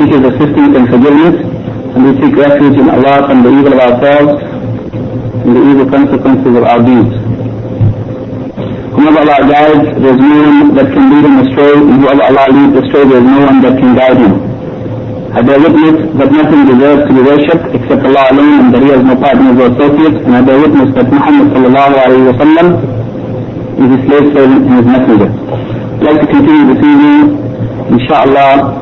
seek his assistance and forgiveness and we seek refuge in Allah from the evil of ourselves and the evil consequences of our deeds. Whomever Allah guides, there is no one that can lead him astray, and whoever Allah leads astray, there is no one that can guide him. I bear witness that nothing deserves to be worshipped except Allah alone, and that He has no partners or associates, and I bear witness that Muhammad sallallahu alayhi wa sallam is His slave servant and His messenger. I'd like to continue this evening, inshallah,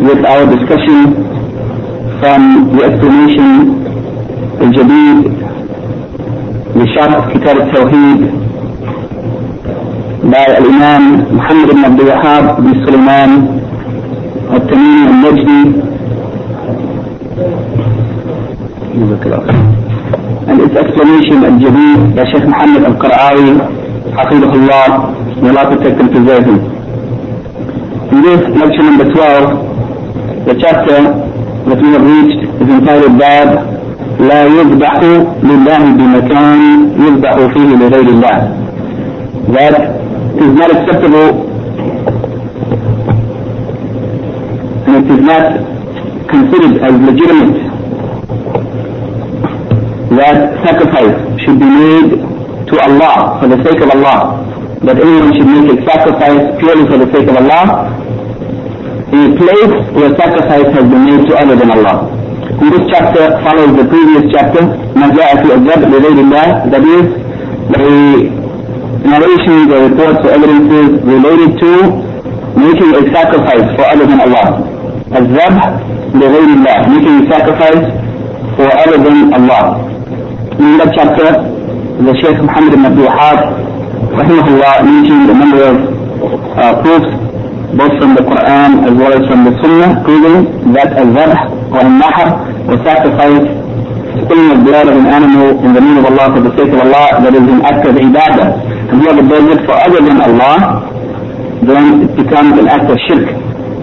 with our discussion from the explanation الجديد لشرح كتاب التوحيد by الإمام محمد بن عبد الوهاب بن سليمان التميمي النجدي and its explanation الجديد by Sheikh Muhammad al-Qara'awi حفظه الله may Allah protect and preserve him in this lecture number 12 the chapter that we have reached is entitled باب لا يذبح لله بمكان يذبح فيه لغير الله that it is not acceptable and it is not considered as legitimate that sacrifice should be made to Allah for the sake of Allah that anyone should make a sacrifice purely for the sake of Allah a place where sacrifice has been made to other than Allah. This chapter follows the previous chapter, Maja'ati Ajab Bilaydillah, that is, the narrations or reports or evidences related to making a sacrifice for other than Allah. Azab Bilaydillah, making a sacrifice for other than Allah. In that chapter, the Shaykh Muhammad ibn Abdul Wahab, rahimahullah, mentioned a number of uh, proofs both from the Quran as well as from the Sunnah, proving that a zabh or a nahr or sacrifice, spilling the blood of an animal in the name of Allah for the sake of Allah, that is an act of ibadah. And whoever does it for other than Allah, then it becomes an act of shirk.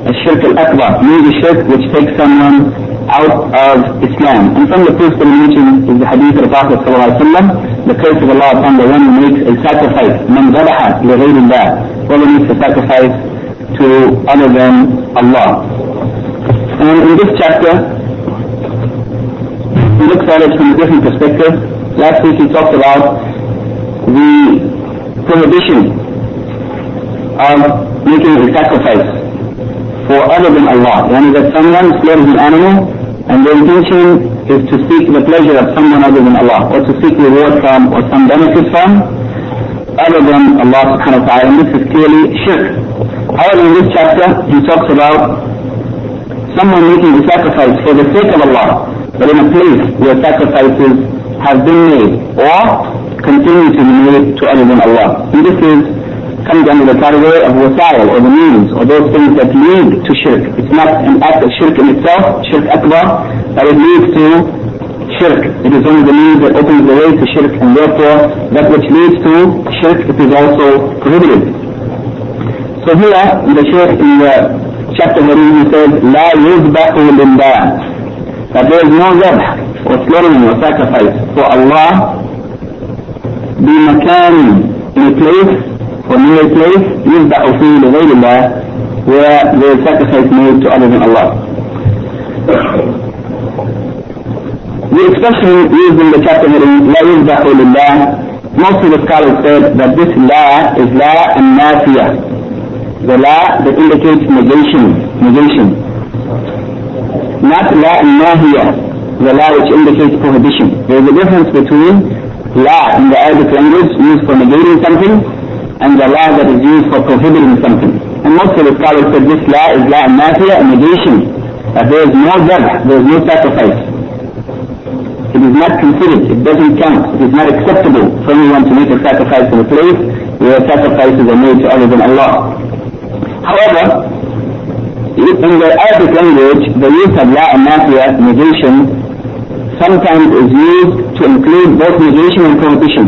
A shirk al-akbar, means a shirk which takes someone out of Islam. And from the proofs that we mentioned is the hadith of the Prophet ﷺ, the curse of Allah upon the one who makes a sacrifice, man zabaha li ghayrillah, whoever makes a sacrifice to other than Allah. And in this chapter, he looks at it from a different perspective. Last week he talked about the prohibition of making a sacrifice for other than Allah. That is that someone slaughters an animal and the intention is to seek the pleasure of someone other than Allah or to seek reward from or some benefit from other than Allah subhanahu wa ta'ala. And this is clearly shirk. However, in this chapter, he talks about someone making a sacrifice for the sake of Allah, but in a place where sacrifices have been made or continue to be made to other than Allah. And this is comes under the category of wasail or the means or those things that lead to shirk. It's not an act of shirk in itself, shirk akbar, but it leads to shirk. It is only the means that opens the way to shirk and therefore that which leads to shirk it is also prohibited. Here, the Shaykh in the chapter wherein he says, لا يذبح لله that there is no zabh or slaughtering or sacrifice for Allah بمكان in a place or near a place يذبح فيه لغير الله where there is sacrifice made to other than Allah. The expression used in the chapter heading لا يذبح لله most of the scholars said that this la is la and nafiyah the la that indicates negation, negation. Not la nahiya, the la which indicates prohibition. There is a difference between la in the Arabic language used for negating something and the la that is used for prohibiting something. And most of the scholars said this la is la nahiya, a negation. That there is no zabh, there is no sacrifice. It is not considered, it doesn't count, it is not acceptable for anyone to make a sacrifice in a place where sacrifices are made to other than Allah. However, in the Arabic language, the use of la and nafiya, negation, sometimes is used to include both negation and prohibition.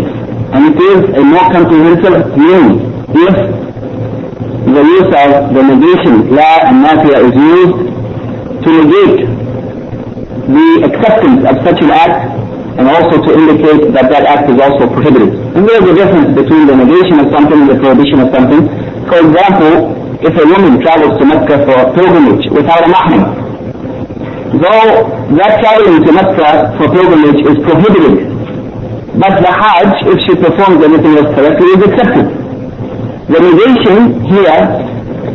And it is a more comprehensive meaning if the use of the negation, la and nafiya, is used to negate the acceptance of such an act and also to indicate that that act is also prohibited. And there is a difference between the negation of something and the prohibition of something. For example, if a woman travels to Mecca for pilgrimage without a mahram, though that traveling to Mecca for pilgrimage is prohibited, but the Hajj, if she performs everything else correctly, is accepted. The negation here,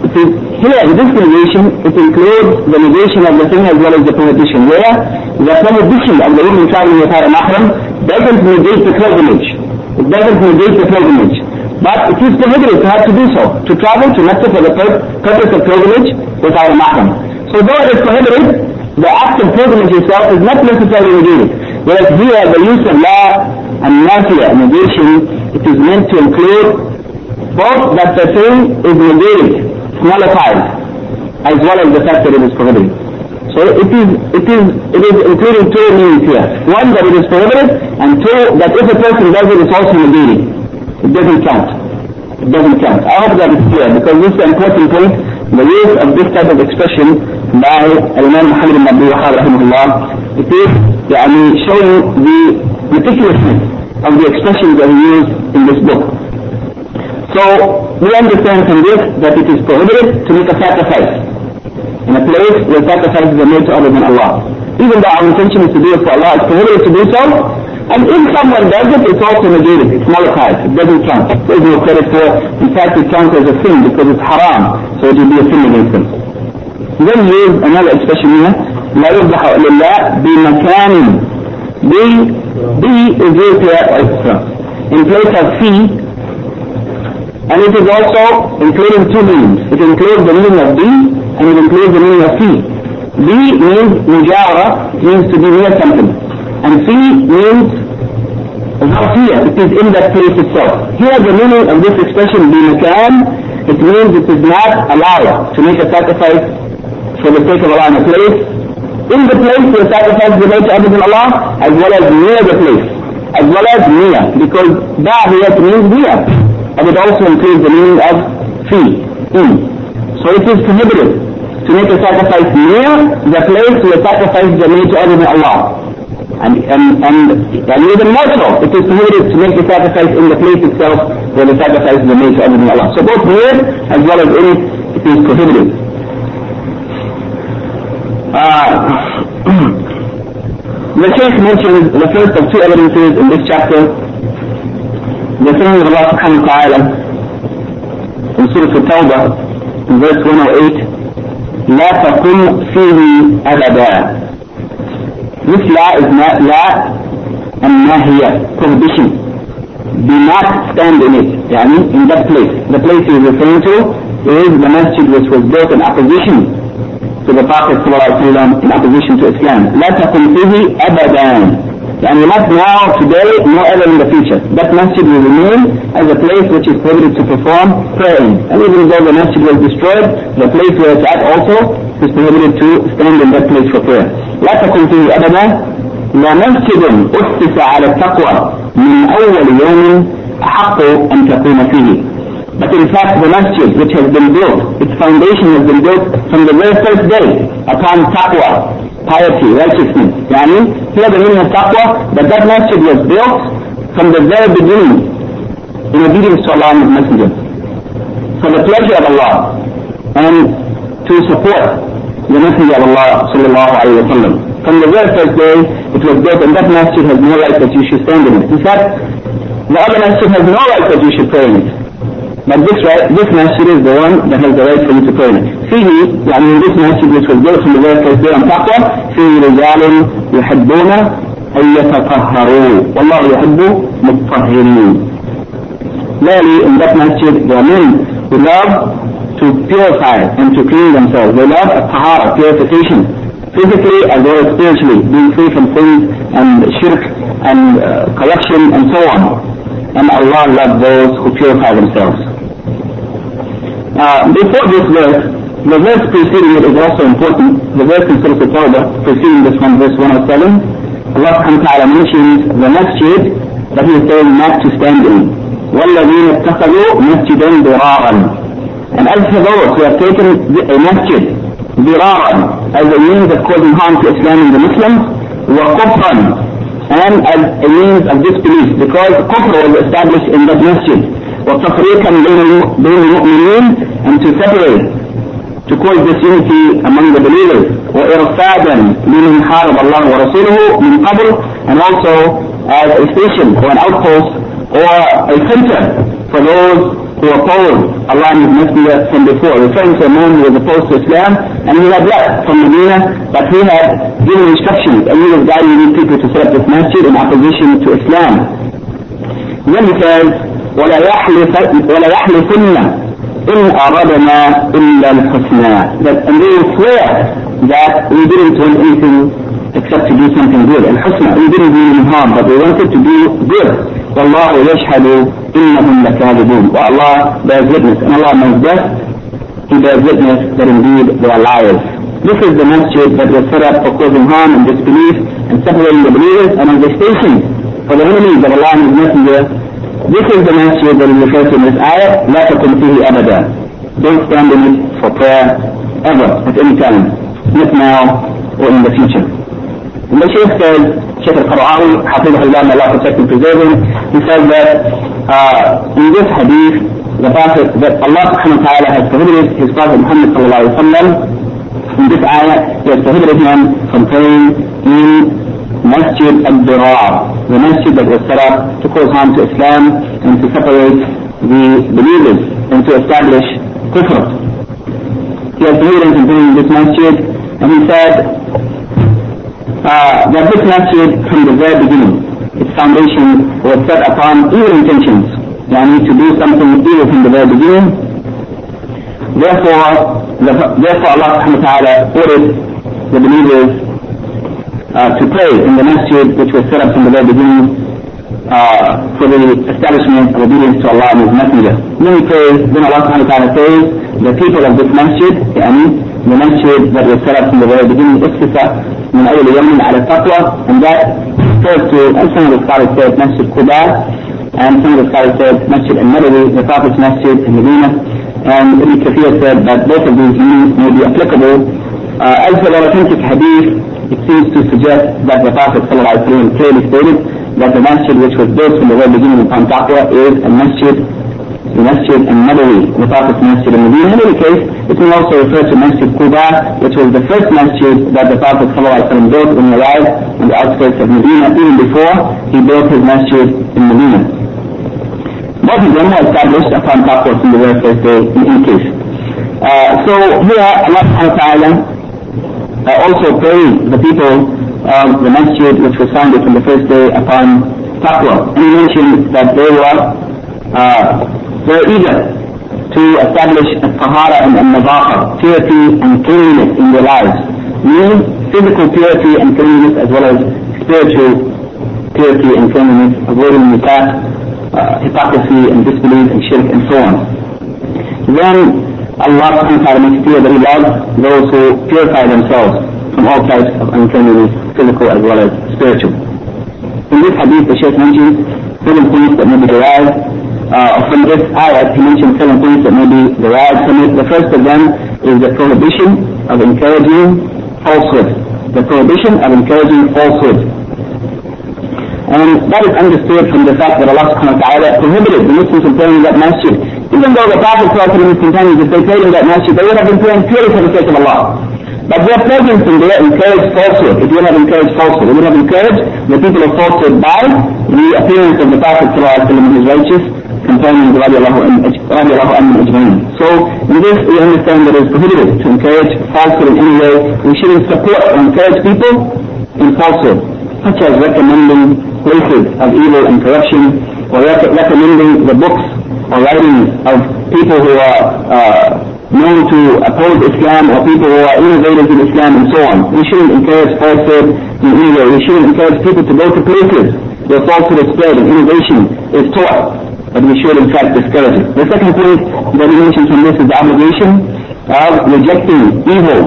it is here in this negation, it includes the negation of the thing as well as the prohibition. Where the prohibition of the woman traveling without a mahram doesn't negate the pilgrimage. It doesn't negate the pilgrimage. But it is prohibited to have to do so, to travel to Mecca for the purpose of pilgrimage without a mahram. So though it is prohibited, the act of pilgrimage itself is not necessarily negated. Whereas here, the use of la and nafiya, negation, it is meant to include both that the thing is negated, nullified, as well as the fact that it is prohibited. So it is, it is, it is including two meanings here. One, that it is prohibited, and two, that if a person does it, it's also negated. It doesn't count. It doesn't count. I hope that is clear because this is an important point. The use of this type of expression by Imam Muhammad ibn Abdul Wahab rahimahullah, it is يعني, showing the meticulousness of the expressions that he used in this book. So we understand from this that it is prohibited to make a sacrifice in a place where sacrifices are made to other than Allah. Even though our intention is to do it for Allah, it's prohibited to do so, and if someone does it, it's also negated. It's nullified. It doesn't count. There's no credit for In fact, it counts as a sin because it's haram. So it will be a sin against him. Then use another expression here. لا يذبح لله بمكان B, B is used here extra. In place of C, and it is also including two meanings. It includes the meaning of B and it includes the meaning of C. B means mujawara, means to be near something. And fi means here, it is in that place itself. Here the meaning of this expression, bimakan, it means it is not allowed to make a sacrifice for the sake of Allah in a place, in the place where sacrifice is made to other than Allah, as well as near the place, as well as near, because da here means near, and it also includes the meaning of fi, in. So it is prohibited to make a sacrifice near the place where sacrifices are made to other than Allah. And, and, and, and even more so, it is permitted to make the sacrifice in the place itself where the sacrifice is made to other than Allah. So both here as well as in it, it is prohibited. Uh, the Shaykh mentions the first of two evidences in this chapter, the saying of Allah subhanahu wa ta'ala in Surah Al-Tawbah, in verse 108, لا تقم فيه أبدا This law is not law and nahiya, prohibition. Do not stand in it, yani in that place. The place he is referring to is the masjid which was built in opposition to the Prophet ﷺ in opposition to Islam. لا تقم فيه أبدا. يعني not now, today, nor ever in the future. That masjid will remain as a place which is prohibited to perform prayer in. And even though the masjid was destroyed, the place where it's at also to stand in that place for prayer. لا تكن فيه أبدا لمسجد أسس على التقوى من أول يوم أحق أن تكون فيه But in fact, the masjid which has been built, its foundation has been built from the very first day upon taqwa, piety, righteousness. Yani, here the meaning of taqwa, that that masjid was built from the very beginning in obedience to Allah and His Messenger. For the pleasure of Allah and to support the Messenger of Allah alayhi wa sallam. From the very first day it was built and that masjid has no right that you should stand in it. In fact, the other masjid has no right that you should pray in it. But this right, this masjid is the one that has the right for you to pray in it. فيه يعني in this masjid which was built from the very first day on taqwa فيه رجال يحبون أن يتطهروا والله يحب مطهرين. Clearly in that masjid there are men who love to purify and to clean themselves. They love a tahara, purification, physically as well as spiritually, being free from sins and shirk and uh, corruption and so on. And Allah loves those who purify themselves. Uh, before this verse, The verse preceding it is also important. The verse in Surah Al-Tawbah, preceding this one, verse 107, Allah subhanahu wa ta'ala mentions the masjid that He is saying not to stand in. وَالَّذِينَ اتَّخَذُوا مَسْجِدًا ضِرَارًا And as for those who have taken a masjid, ضِرَارًا, as a means of causing harm to Islam and the Muslims, وَكُفْرًا, and as a means of disbelief, because kufr was established in that masjid. وتفريقا بين المؤمنين and to separate to cause disunity among the believers وإرصادا لمن حارب الله ورسوله من قبل and also as a station or an outpost or a center for those who oppose Allah and His Messenger from before, referring to a man who was opposed to Islam and he had left from Medina but he had given instructions and he was guiding these people to set up this masjid in opposition to Islam. Then he says, ولا يحلف ولا يحلفن إن أردنا إلا الحسنى that and they will swear that we didn't want anything except to do something good الحسنى we didn't do any harm but we wanted to do good والله يشهد إنهم لكاذبون والله bears witness and Allah knows best he bears witness that indeed they are liars this is the masjid that was set up for causing harm and disbelief and separating the believers and as a station for the enemies of Allah and His Messenger This is the masjid that is referred to in this ayah, لا تكن فيه أبدا. Don't stand in it for prayer ever, at any time, not now or in the future. The Shaykh says, Shaykh al-Qara'awi, الله, may Allah protect and preserve him, he says that uh, in this hadith, the Prophet, that Allah has prohibited his Prophet Muhammad sallallahu alayhi wa sallam, in this ayah, he has prohibited him from praying in Masjid al-Dirar, the masjid that was set up to cause harm to Islam and to separate the believers and to establish kufr. He has prohibited from doing this masjid and he said uh, that this masjid from the very beginning, its foundation was set upon evil intentions. Yani to do something evil from the very beginning. Therefore, the, therefore Allah ta'ala ordered the believers uh, to pray in the masjid which was set up from the very beginning uh, for the establishment of obedience to Allah and His Messenger. He prays, then Allah ta'ala says, the people of this masjid, yani, set up from the very beginning, افتسى من أول يوم على التقوى, and that refers to, some of the scholars said, Masjid Quba, and some of the scholars said, Masjid al-Nabawi, the Prophet's Masjid in and Ibn Kathir said that both of these meanings may be applicable. Uh, as the authentic hadith, it seems to suggest that the Prophet ﷺ clearly stated that the masjid which was built from the very beginning upon taqwa is a masjid, the masjid al-Nabawi, the Prophet's masjid in Medina. In any case, it may also refer to Masjid Quba, which was the first masjid that the Prophet ﷺ built when he arrived on the outskirts of Medina, even before he built his masjid in Medina. Both of them were established upon taqwa from the very first day in any case. Uh, so here Allah subhanahu wa ta'ala uh, also praised the people of the masjid which was founded from the first day upon taqwa. And he mentioned that they were uh, very eager to establish a tahara and a nazafa, purity and cleanliness in their lives. Meaning physical purity and cleanliness as well as spiritual purity and cleanliness, avoiding nifaq, uh, hypocrisy and disbelief and shirk and so on. Then Allah subhanahu wa ta'ala makes clear that He loves those who purify themselves from all types of uncleanliness, physical as well as spiritual. In this hadith, the Shaykh mentions seven points that may be derived uh, from this ayat. He mentioned seven points that may be derived from it. The first of them is the prohibition of encouraging falsehood. The prohibition of encouraging falsehood. And that is understood from the fact that Allah subhanahu wa ta'ala prohibited the Muslims from praying in that masjid. Even though the Prophet and his companions, if they prayed in that masjid, they would have been praying purely for the sake of Allah. But their presence in there encouraged falsehood. It would have encouraged falsehood. It would have encouraged the people of falsehood by the appearance of the Prophet and his righteous companions. So in this we understand that it is prohibited to encourage falsehood in any way. We shouldn't support or encourage people in falsehood, such as recommending places of evil and corruption, or rec- recommending the books or writings of people who are uh, known to oppose Islam or people who are innovators in Islam and so on. We shouldn't encourage falsehood in any way. We shouldn't encourage people to go to places where falsehood is spread and innovation is taught. But we should in fact discourage it. The second point that we mentions from this is the obligation of rejecting evil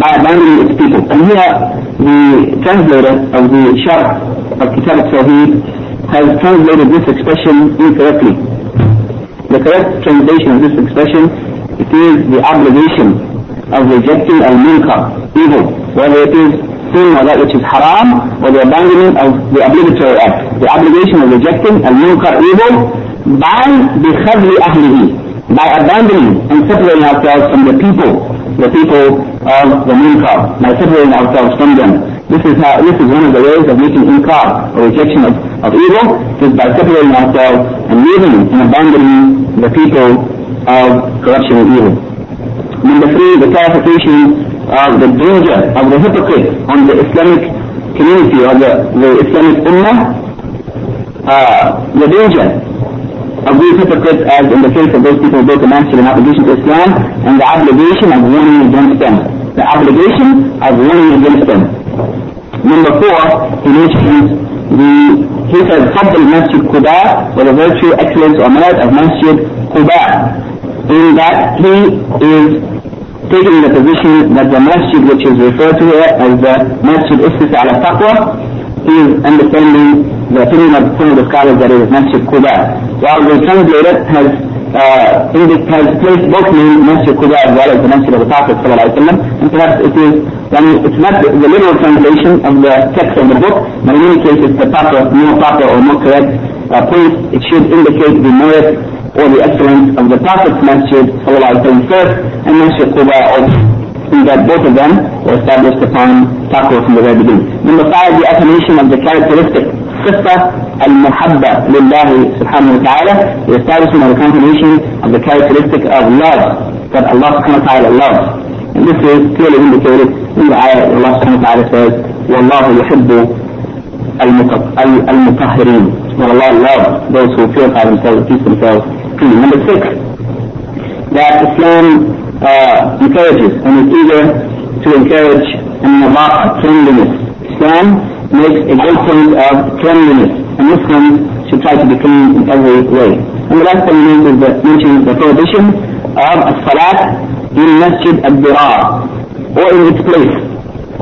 by abandoning its people. And here the translator of the Sharh of Kitab al-Tawheed has translated this expression incorrectly. The correct translation of this expression, it is the obligation of rejecting al-munkar, evil, whether it is Doing or that which is haram, or the abandoning of the obligatory act, the obligation of rejecting and munkar evil, by bikhadli ahlihi, by abandoning and separating ourselves from the people, the people of the munkar, by separating ourselves from them. This is how, this is one of the ways of making inkar, or rejection of, of evil, is by separating ourselves and leaving and abandoning the people of corruption and evil. Number three, the clarification of the danger of the hypocrite on the Islamic community or the, the Islamic Ummah, uh, the danger of these hypocrites as in the case of those people who broke the masjid in opposition to Islam and the obligation of warning against them. The obligation of warning against them. Number four, he mentions the he says Fadl Masjid Quba or the virtue, excellence or merit of Masjid Quba in that he is taking the position that the masjid which is referred to here as the Masjid Istis ala Taqwa, is understanding the opinion of some of the scholars that it is Masjid Quba. While the translator has uh, has placed both names Masjid Quba as well as the Masjid of the Prophet and perhaps it is I mean, it's not the, literal translation of the text of the book, but in any case it's the proper, more proper or more correct uh, point. It should indicate the merit or the excellence of the Prophet's Masjid first and Masjid Quba also in that both of them were established upon taqwa from the very beginning. Number five, the affirmation of the characteristic صفة المحبة لله سبحانه وتعالى the establishment of the confirmation of the characteristic of love that Allah subhanahu wa ta'ala loves. And this is clearly indicated in the ayah Allah subhanahu wa ta'ala says, وَاللَّهُ يُحِبُّ المطهرين. Well, Allah loves those who purify themselves, keep themselves clean. Number six, that Islam uh, encourages and is eager to encourage an-nazafa, cleanliness. Islam makes a great point of cleanliness, and Muslims should try to be clean in every way. And the last thing is the, mentions the prohibition of salat in Masjid al-Dirar, or in its place,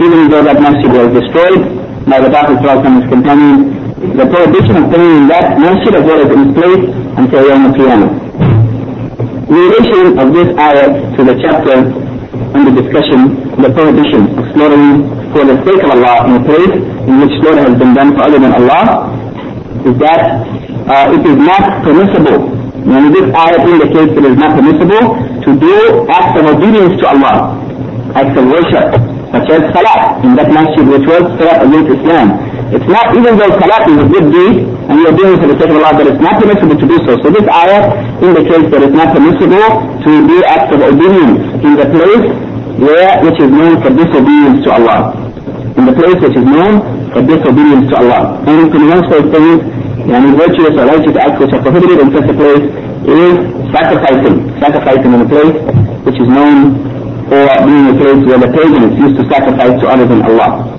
even though that masjid was destroyed by the Prophet and his companions, the prohibition of praying in that masjid as well as in place until Yom Qiyamah. The relation of this ayah to the chapter under discussion, the prohibition of slaughtering for the sake of Allah in a place in which slaughter has been done for other than Allah, is that uh, it is not permissible. When this ayah indicates it is not permissible to do acts of obedience to Allah, acts of worship, such as salat in that masjid which was set up against Islam. It's not, even though salat is a good deed, and you're doing it for the sake of Allah, but it's not permissible to do so. So this ayah indicates that it's not permissible to do acts of obedience in the place where, which is known for disobedience to Allah. In the place which is known for disobedience to Allah. And from amongst those things, yani virtuous or righteous acts which are prohibited in such a place is sacrificing. Sacrificing in a place which is known for being a place where the pagans used to sacrifice to other than Allah.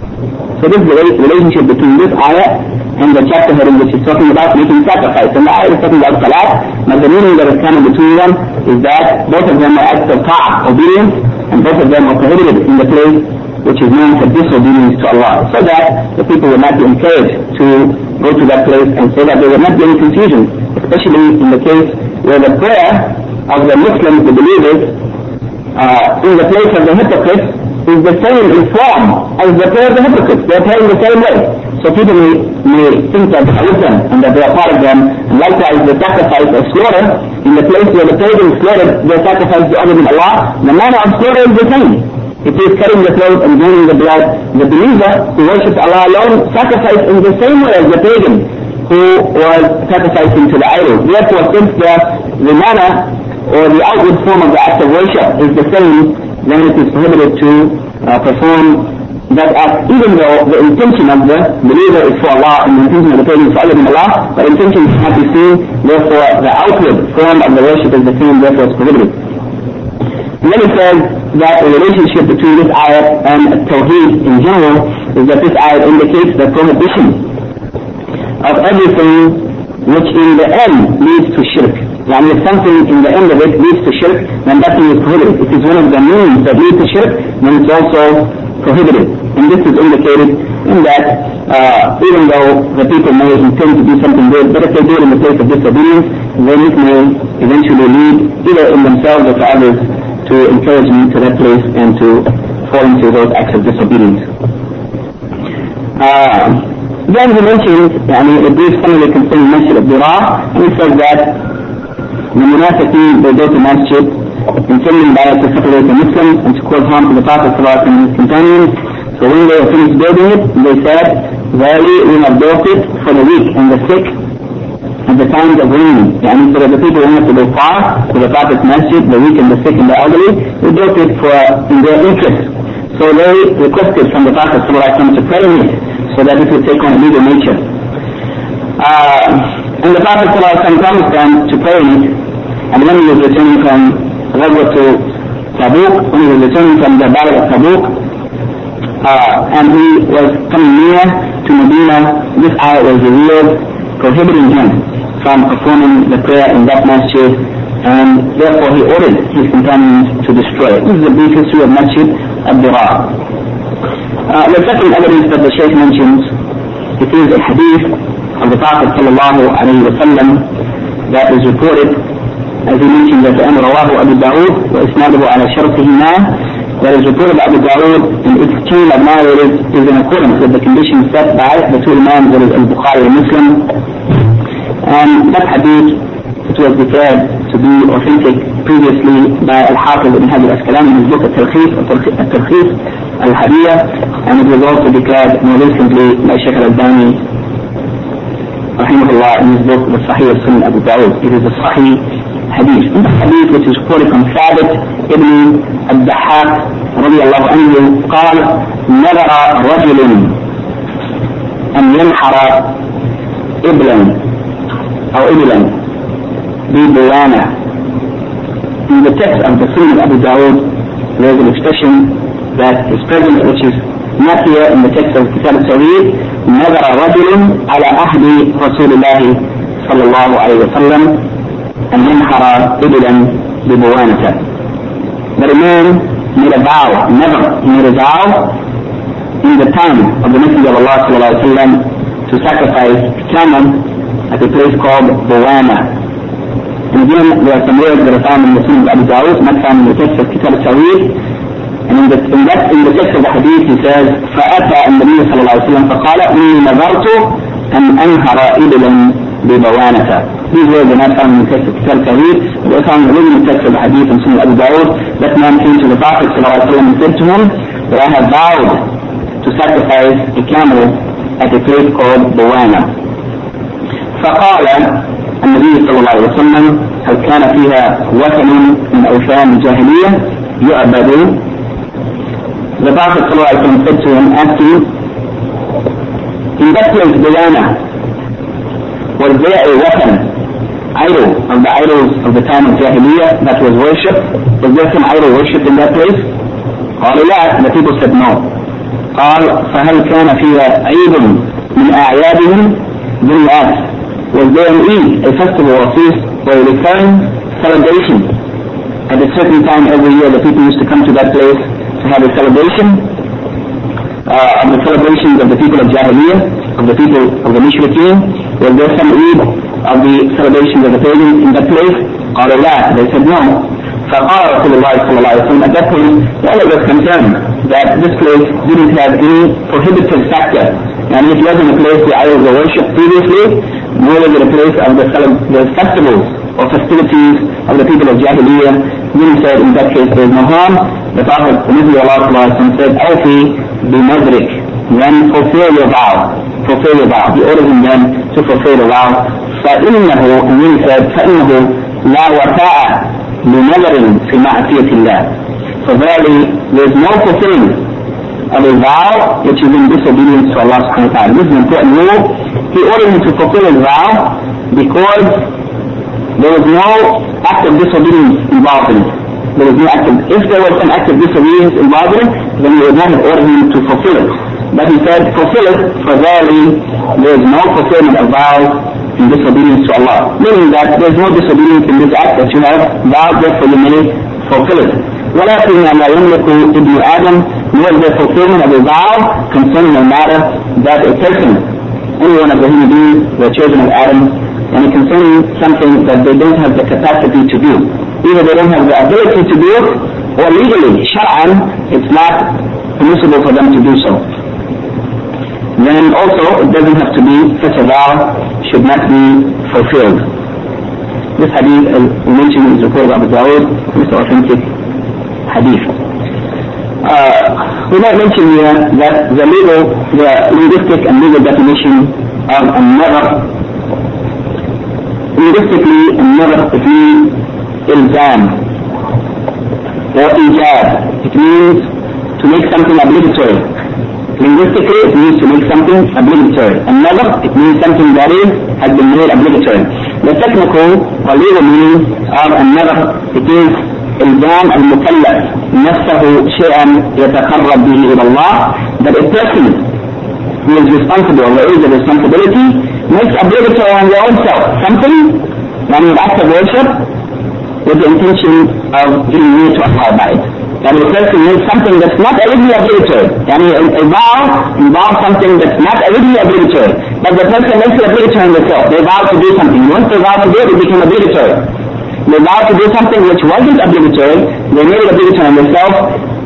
So this is the relationship between this ayah and the chapter heading which is talking about making sacrifice. And the ayah is talking about salat, but the meaning that is of between them is that both of them are acts of ta'ah, obedience, and both of them are prohibited in the place which is known for disobedience to Allah. So that the people will not be encouraged to go to that place and so that there will not be any confusion, especially in the case where the prayer of the Muslims, the believers, uh, in the place of the hypocrites is the same in form as the prayer of the hypocrites. They are praying the same way. So people may, may think that they are with them and that they are part of them. And likewise, the sacrifice of slaughter in the place where the pagan slaughtered their sacrifice to other than Allah, the manner of slaughter is the same. It is cutting the throat and draining the blood. The believer who worships Allah alone sacrificed in the same way as the pagan who was sacrificing to the idol. Therefore, since the, the manner or the outward form of the act of worship is the same, then it is prohibited to uh, perform that act, even though the intention of the believer is for Allah and the intention of the pagan is for Allah, but intention cannot be seen, therefore the outward form of the worship is the same, therefore it's prohibited. And then it says that the relationship between this ayat and Tawheed in general is that this ayat indicates the prohibition of everything which in the end leads to shirk. يعني if something in the end of it leads to shirk, then that thing is prohibited. It is one of the means that leads to shirk, then it's also prohibited. And this is indicated in that uh, even though the people may intend to do something good, but if they do it in the place of disobedience, then it may eventually lead either in themselves or to others to encourage them to that place and to fall into those acts of disobedience. Uh, then he mentions, I mean, a brief summary concerning Masjid al-Dirar, and he says that munafiqeen, they go to masjid intending by it to Muslims and to cause harm to the Prophet and his companions. So when they were finished building it, they said, Verily we have built it for the weak and the sick at the times of rain. Yani so that the people who have to go far to the Prophet's masjid, the weak and the sick and the elderly, we built it for in their interest. So they requested from the Prophet to pray in it so that it would take on a legal nature. Uh, and the Prophet promised them to pray. And when he was returning from Ghazwa to Tabuk, when he was returning from the Battle of Tabuk, uh, and he was coming near to Medina, this ayah was revealed prohibiting him from performing the prayer in that masjid and therefore he ordered his companions to destroy it. This is a brief history of Masjid al-Dirar. Uh, the second evidence that the Shaykh mentions, it is a hadith of the Prophet sallallahu alayhi wa sallam that is reported as he mentioned that أن رواه أبو داود وإسناده على شرطهما that is reported by Abu Dawud and its chain of narrators is in accordance with the conditions set by the two imams that is Al-Bukhari and Muslim and that hadith it was declared to be authentic previously by Al-Hafiz ibn Hajar al-Asqalani in his book Al-Tarkhis Al-Tarkhis Al-Hadiyah and it was also declared more recently by Sheikh Al-Albani Sahih al-Sunnah Abu Dawud it is a Sahih hadith and the hadith which is quoted from Thabit ibn الضحاك رضي الله عنه قال نذر رجل أن ينحر إبلا أو إبلا ببوانة In the text of the Sunnah of Abu there is an expression that is present which is not here in the text of Kitab al-Sahih. نذر رجل على عهد رسول الله صلى الله عليه وسلم أن ينحر إبلا ببوانة. But a man made a vow, never made a vow in the time of the Messenger of Allah sallallahu alaihi wasallam to sacrifice camel at a place called Bawana. And again, there are some words that are found in the Sunnah of Abu Dawud, not found in the text of Kitab al-Tawheed. عند كتب حديث ساز فأتى النبي صلى الله عليه وسلم فقال إني نظرت أن أنهر إبلا ببوانة. في بنات من كتب كتاب كبير وكان من كتب حديث مسلم أبو داود that man came to the Prophet صلى الله عليه وسلم and said to him I have vowed to sacrifice a camel at a place called بوانة فقال النبي صلى الله عليه وسلم هل كان فيها وثن من أوثان الجاهلية؟ يعبد The Prophet صلى الله عليه وسلم said to him, asking, in that place, Bawana, was there a weapon, idol, of the idols of the time of Jahiliyyah that was worshipped? Was there some idol worshipped in that place? قالوا لا, the people said no. قال فهل كان فيها عيد من أعيادهم؟ Then he asked, was there an Eid, a festival or feast or a recurring celebration? At a certain time every year the people used to come to that place to have a celebration uh, of the celebrations of the people of Jahiliyyah, of the people of the Mushrikeen. Was there some Eid of the celebrations of the pagans in that place? قالوا لا, they said no. فقال رسول الله صلى الله عليه وسلم at that point all of us concerned that this place didn't have any prohibitive factor and it wasn't a place where idols were worshipped previously nor was it a place of the, the festivals or festivities of the people of Jahiliyyah he said in that case there is no harm the Prophet Allah said Awfi بنذرك then fulfill your vow fulfill your vow he ordered him then to fulfill the vow فإنه he said فإنه لا وفاء لنذر في معصية الله. So verily, there is no fulfilling of a vow which is in disobedience to Allah subhanahu wa ta'ala. This is an important rule. He ordered him to fulfill his vow because there was no act of disobedience involved in it. There was no act of, if there was an act of disobedience involved in it, then he would not have ordered him to fulfill it. But he said, fulfill it, for verily there is no fulfillment of vows in disobedience to Allah. Meaning that there is no disobedience in this act that you have vowed, therefore you may fulfill it. ولكن لا يملك ابن آدم nor the fulfillment of a vow concerning a matter that a person, any one of the human beings, the children of Adam, and concerning something that they don't have the capacity to do. Either they don't have the ability to do it, or legally, shar'an, it's not permissible for them to do so. Then also, it doesn't have to be such a vow should not be fulfilled. This hadith, as we mentioned, is reported by Abu Dawud, authentic hadith. Uh, we might mention here that the legal, the linguistic and legal definition of a nadhr, linguistically, it means ilzam or ijab. It means to make something obligatory. Linguistically, it means to make something obligatory. And never, it means something that is, has been made obligatory. The technical or legal meaning of a never, it is إلزام المكلف نفسه شيئا يتقرب به إلى الله that a person who is responsible or is a responsibility makes obligatory on their own self something, I mean act of worship with the intention of getting near to Allah by it. That a person makes something that's not originally obligatory. I mean a, vow involves something that's not originally obligatory. But the person makes it obligatory on themselves. They vow to do something. Once they vow to do it, it became obligatory they vow to do something which wasn't obligatory, they made it obligatory on themselves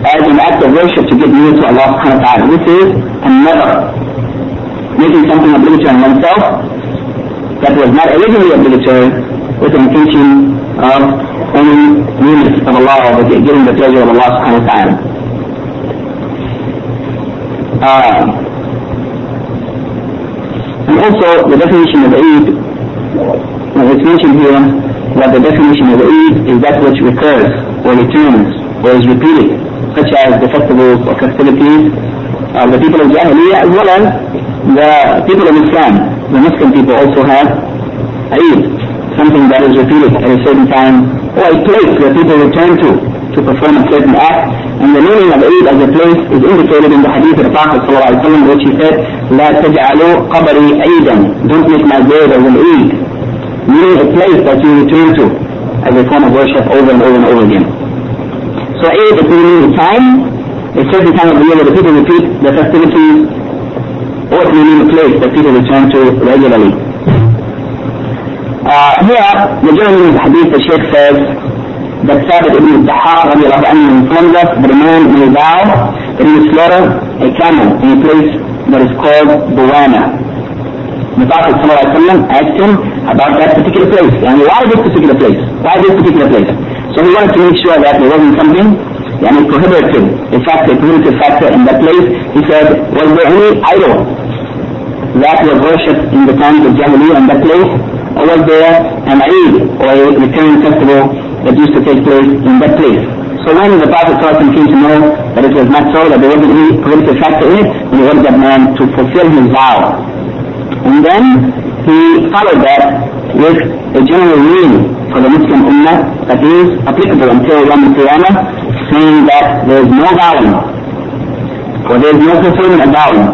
as an act of worship to get near to Allah subhanahu wa ta'ala. This is another. Making something obligatory on oneself that was not originally obligatory with the intention of earning nearness of Allah or getting the pleasure of Allah subhanahu wa ta'ala. Uh, and also the definition of Eid, as it's mentioned here, that the definition of Eid is that which recurs or returns or is repeated, such as the festivals or festivities of the people of Jahiliyyah as well as the people of Islam. The Muslim people also have Eid, something that is repeated at a certain time or a place where people return to to perform a certain act. And the meaning of Eid as a place is indicated in the hadith of the Prophet ﷺ which he said, لا تجعلوا قبري عيدا Don't make my grave as an Eid meaning a place that you return to as a form of worship over and over and over again. Meaning a time, a certain time of the year where the people repeat the festivities, or it may mean a place that people return to regularly. Uh, here, the general meaning of the hadith, the Sheikh says, that Thabit ibn Dahar radiallahu anhu informs us that a man may vow that he will slaughter a camel in a place that is called Buwana. The Prophet ﷺ asked him about that particular place. And why this particular place? Why this particular place? So he wanted to make sure that there wasn't something and a prohibitive, a factor, a prohibitive factor in that place. He said, was there any idol that was worshipped in the times of Jahiliyyah in that place? Or was there an Eid or a return festival that used to take place in that place? So when the Prophet came to know that it was not so, that there wasn't any prohibitive factor in it, he wanted that man to fulfill his vow. And then he followed that with a general rule for the Muslim Ummah that is applicable until Yom Qiyamah, saying that there is no vowing, for there is no fulfillment of vowing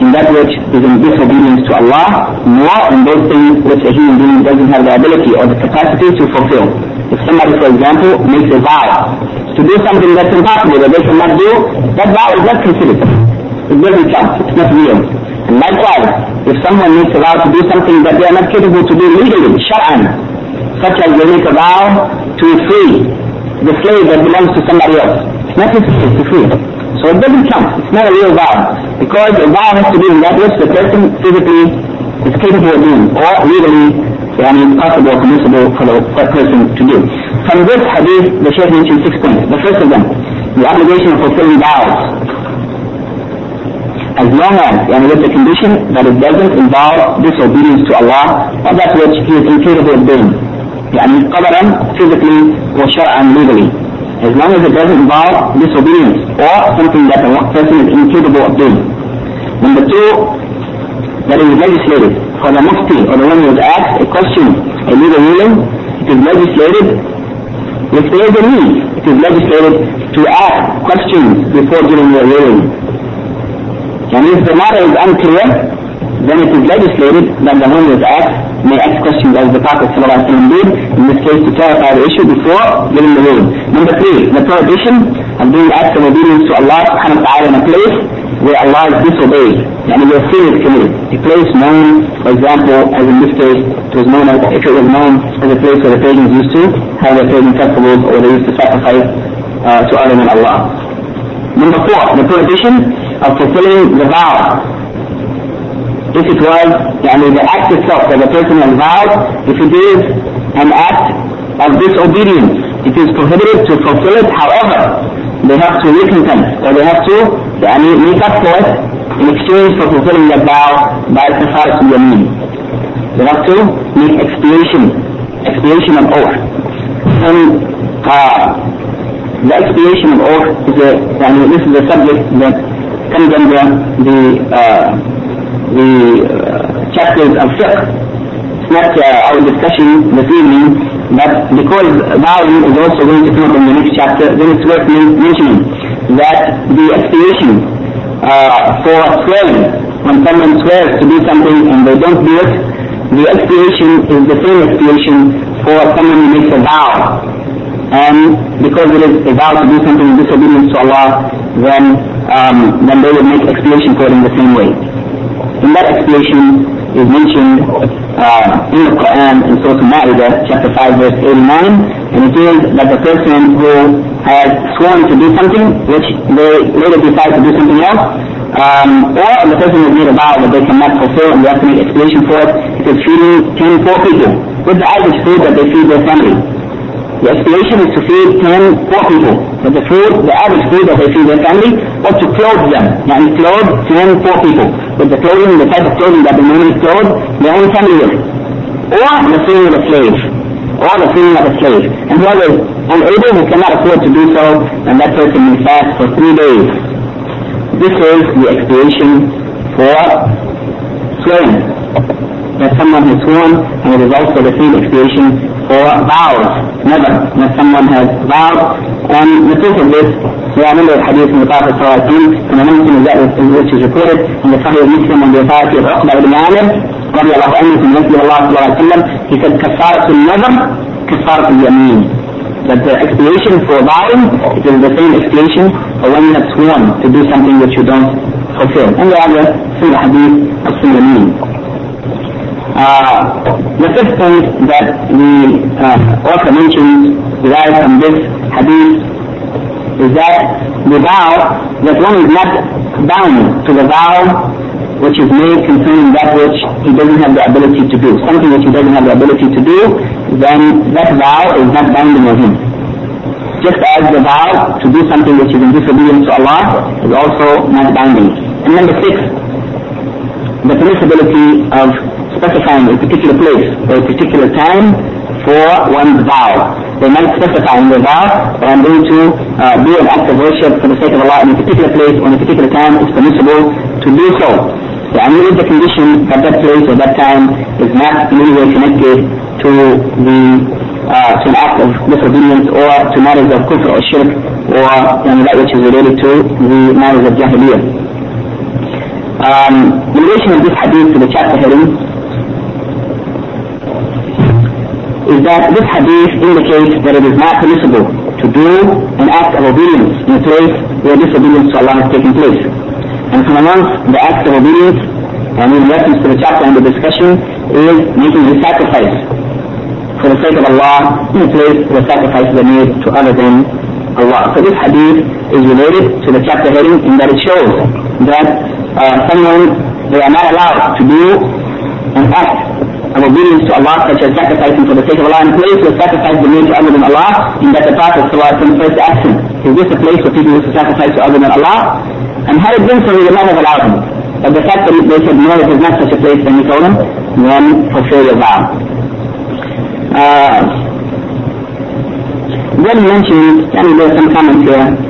in that which is in disobedience to Allah, nor in those things which a human being doesn't have the ability or the capacity to fulfill. If somebody, for example, makes a vow to do something that's impossible that they cannot do, that vow is not considered. It doesn't count. It's not real. Likewise, if someone makes a vow to do something that they are not capable to do legally, shar'an, such as they make a vow to free the slave that belongs to somebody else. It's not necessary to free. So it doesn't count. It's not a real vow. Because a vow has to be that which the person physically is capable of doing, or legally I mean, possible permissible for the for person to do. From this hadith, the Shaykh mentioned six points. The first of them, the obligation of fulfilling vows as long as, and with the condition that it doesn't involve disobedience to Allah, or that which he is incapable of doing. يعني قدرا physically or شرعا legally. As long as it doesn't involve disobedience or something that the person is incapable of doing. Number two, that is legislated for the mufti or the one who is asked a question, a legal ruling, it is legislated if there is a need, it is legislated to ask questions before giving a ruling. And if the matter is unclear, then it is legislated that the is asked may ask questions as the Prophet ﷺ did, in this case to clarify the issue before giving the ruling. Number three, the prohibition of doing acts of obedience to Allah subhanahu wa ta'ala in a place where Allah is disobeyed, and where sin is committed. A place known, for example, as in this case, it was known as, if it was known as a place where the pagans used to have their pagan festivals or they used to sacrifice uh, to other than Allah. Number four, the prohibition of fulfilling the vow. If it was, yani the act itself that the person has vowed, if it is an act of disobedience, it is prohibited to fulfill it. However, they have to recompense, or they have to make up for it in exchange for fulfilling that vow by kafarat yamin. They have to make expiation, expiation of oath. And uh, the expiation of oath is a, this is a subject that comes under the uh, the uh, chapters of fiqh. It's not uh, our discussion this evening, but because vowing is also going to come up in the next chapter, then it's worth mentioning that the expiation uh, for swearing, when someone swears to do something and they don't do it, the expiation is the same expiation for someone who makes a vow. And because it is a vow to do something in disobedience to Allah, then um, then they will make expiation for it in the same way. In that expiation is mentioned uh, in the Quran in Surah Al-Ma'idah, chapter 5, verse 89, and it is that the person who has sworn to do something which they later decide to do something else, um, or the person has made a vow that they cannot fulfill and they have to make expiation for it, it is feeding 10 poor people with the average food that they feed their family. The expiation is to feed 10 poor people with the food, the average food that they feed their family, or to clothe them, and clothe 10 poor people with the clothing, the type of clothing that they normally clothe their own family with. Or the freeing of a slave. Or the freeing of a slave. And whoever is unable, who cannot afford to do so, and that person may fast for three days. This is the expiation for swearing That someone has sworn, and it is also the same expiation for vows. Never that someone has vowed. And the proof of this, we are remember the hadith from the Prophet ﷺ, and the Muslim is that which is reported in the Sahih Muslim on the authority of Uqba ibn Amir, رضي الله عنه from Nabi Allah صلى الله عليه وسلم, he said, كفارة النظر كفارة اليمين. That the expiation for vowing, it is the same expiation for when you have sworn to do something which you don't fulfill. And the other, through the hadith of Sulameen. uh, the fifth point that we uh, author mentions derived from this hadith is that the vow, that one is not bound to the vow which is made concerning that which he doesn't have the ability to do. Something which he doesn't have the ability to do, then that vow is not binding on him. Just as the vow to do something which is in disobedience to Allah is also not binding. And number six, the permissibility of specifying a particular place or a particular time for one's vow. They might specify in their vow that I'm going to uh, do an act of worship for the sake of Allah in a particular place or in a particular time. It's permissible to do so. And with the condition that that place or that time is not in any way connected to the uh, to an act of disobedience or to matters of kufr or shirk or you know, that which is related to the matters of jahiliyyah. Um, in relation of this hadith to the chapter heading, is that this hadith indicates that it is not permissible to do an act of obedience in a place where disobedience to Allah has taken place. And from amongst the acts of obedience, and in reference to the chapter under discussion, is making a sacrifice for the sake of Allah in a place where sacrifices are made to other than Allah. So this hadith is related to the chapter heading in that it shows that uh, someone, they are not allowed to do an act of obedience to Allah, such as sacrificing for the sake of Allah in a place where sacrifices are made to other than Allah, in that the Prophet first action. is this a place where people to sacrifice to other than Allah? And had it been so, he would not have allowed him. But the fact that they said, no, it is not such a place, then he told them, then fulfill your vow. Uh, then he mentioned, and there are some comments here,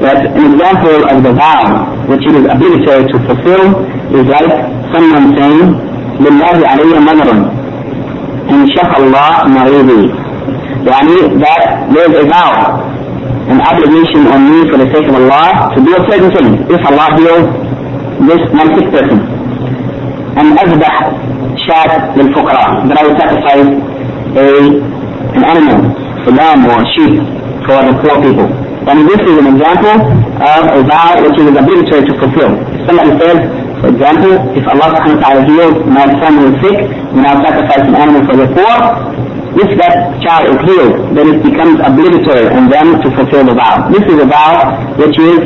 that an example of the vow, which it is obligatory to fulfill, is like someone saying, لله علي نظر إن شاء الله مريضي يعني that there is a vow an obligation on me for the sake of Allah to do a certain thing if Allah heals this one sick person أن أذبح شاة للفقراء that I would sacrifice a, an animal, a lamb or a sheep for the poor people. And this is an example of a vow which is obligatory to fulfill. Somebody says, for example, if Allah subhanahu wa ta'ala heals my son who is sick, then I'll sacrifice an animal for the poor. If that child is healed, then it becomes obligatory on them to fulfill the vow. This is a vow which is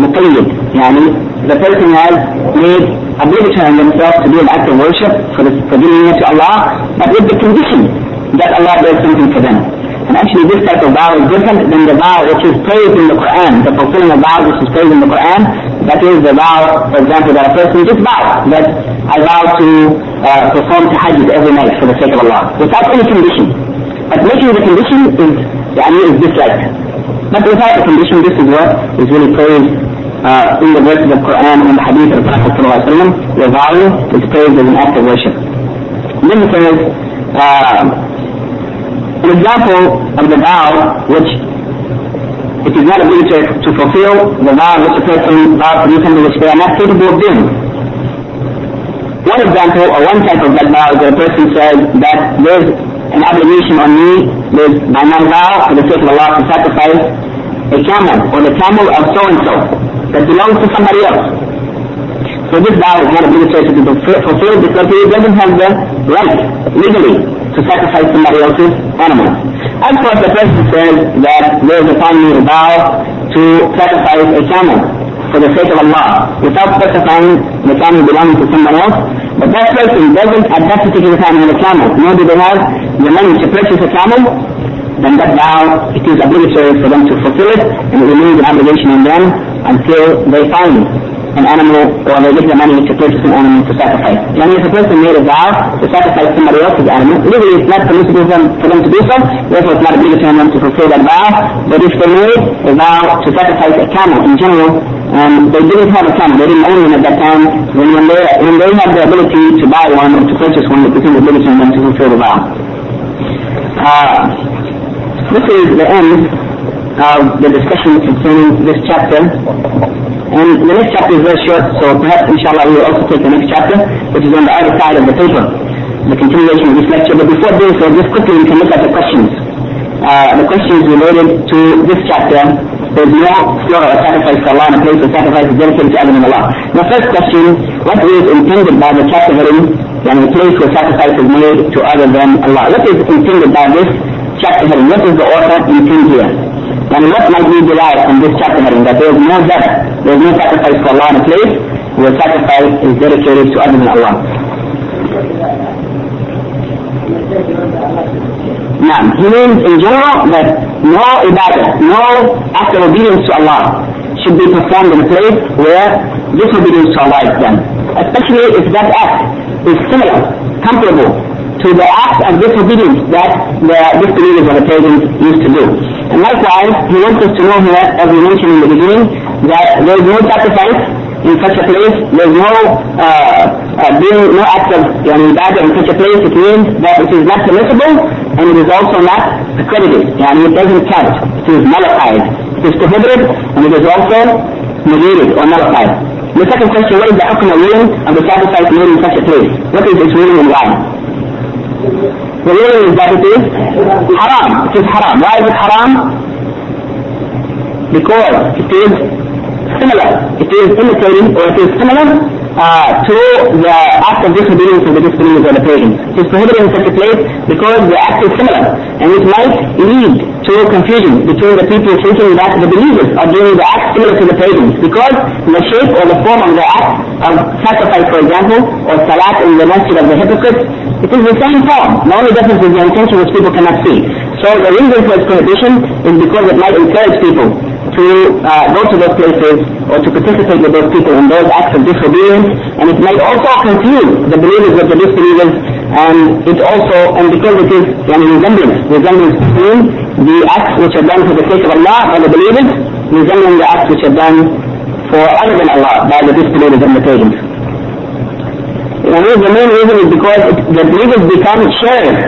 muqayyid, yani the person has made obligatory on themselves to do an act of worship for, the, for giving to Allah, but with the condition that Allah does something for them. And actually this type of vow is different than the vow which is praised in the Quran, the fulfilling of vows which is praised in the Quran. That is the vow, for example, that a person just vows that I vow to uh, perform tahajjud every night for the sake of Allah, without any condition. But making the condition is, yani, is disliked. But without the condition, this is what is really praised uh, in the verses of the Quran and the hadith of the Prophet ﷺ, the vow is praised as an act of worship. Then he says, uh, an example of the vow which it is not obligatory to fulfill, the vow which a person vows to do something which they are not capable of doing. One example or one type of that vow is that a person says that there's an obligation on me, there's by my vow for the sake of Allah to sacrifice a camel or the camel of so and so that belongs to somebody else. So this vow is not obligatory to be fulfilled because he doesn't have the right legally to sacrifice somebody else's animal. Of course, the person says that there is upon me a vow to sacrifice a camel for the sake of Allah without specifying the camel belonging to someone else. But that person doesn't at that particular time have a camel, nor do they have the money to purchase a camel, then that vow, it is obligatory for them to fulfill it and it remains an obligation on them until they find an animal or they give the money to purchase an animal to sacrifice. And if a person made a vow to sacrifice somebody else's animal, legally it's not permissible for them, to do so, therefore it's not obligatory on them to fulfill that vow. But if they made a vow to sacrifice a camel in general, and they didn't have a camel, they didn't own one at that time, then when they, when they have the ability to buy one or to purchase one, it becomes obligatory on them to fulfill the vow. Uh, this is the end of the discussion concerning this chapter. And the next chapter is very short, so perhaps inshallah we will also take the next chapter, which is on the other side of the paper, the continuation of this lecture. But before doing so, just quickly we can look at the questions. Uh, the questions related to this chapter, there's no slaughter or sacrifice for Allah in a place where sacrifice is dedicated to other than Allah. The first question, what is intended by the chapter heading, and a place where sacrifice is made to other than Allah? What is intended by this chapter heading? What is the author intend here? And what might we derive from this chapter heading? That there is no death, there is no sacrifice for Allah in a place where sacrifice is dedicated to other than Allah. Now, he means in general that no ibadah, no act of obedience to Allah should be performed in a place where disobedience to Allah is done. Especially if that act is similar, comparable to the act of disobedience that the disbelievers or the pagans used to do. And likewise, he wants us to know here, as we mentioned in the beginning, that there is no sacrifice in such a place, there is no uh, uh, being no act of yani, ibadah in such a place, it means that it is not permissible and it is also not accredited. Yani it doesn't count. It is nullified. It is prohibited and it is also negated or nullified. The second question, what is the hukm ruling of the sacrifice made in such a place? What is its ruling and why? The ruling is that it is haram. It is haram. Why is it haram? Because it is similar. It is imitating or it is similar uh, to the act of disobedience of the disbelievers or the pagans. It is prohibited in such a place because the act is similar and it might lead to confusion between the people thinking that the believers are doing the act similar to the pagans because the shape or the form of the act of sacrifice, for example, or salat in the masjid of the hypocrites, it is the same form. The only difference is the intention which people cannot see. So the reason for its prohibition is because it might encourage people to uh, go to those places or to participate with those people in those acts of disobedience and it might also confuse the believers with the disbelievers and it also, and because it is a resemblance, resemblance between the acts which are done for the sake of Allah by the believers, resembling the acts which are done for other than Allah by the disbelievers and the pagans. And the main reason is because it, the believers become shared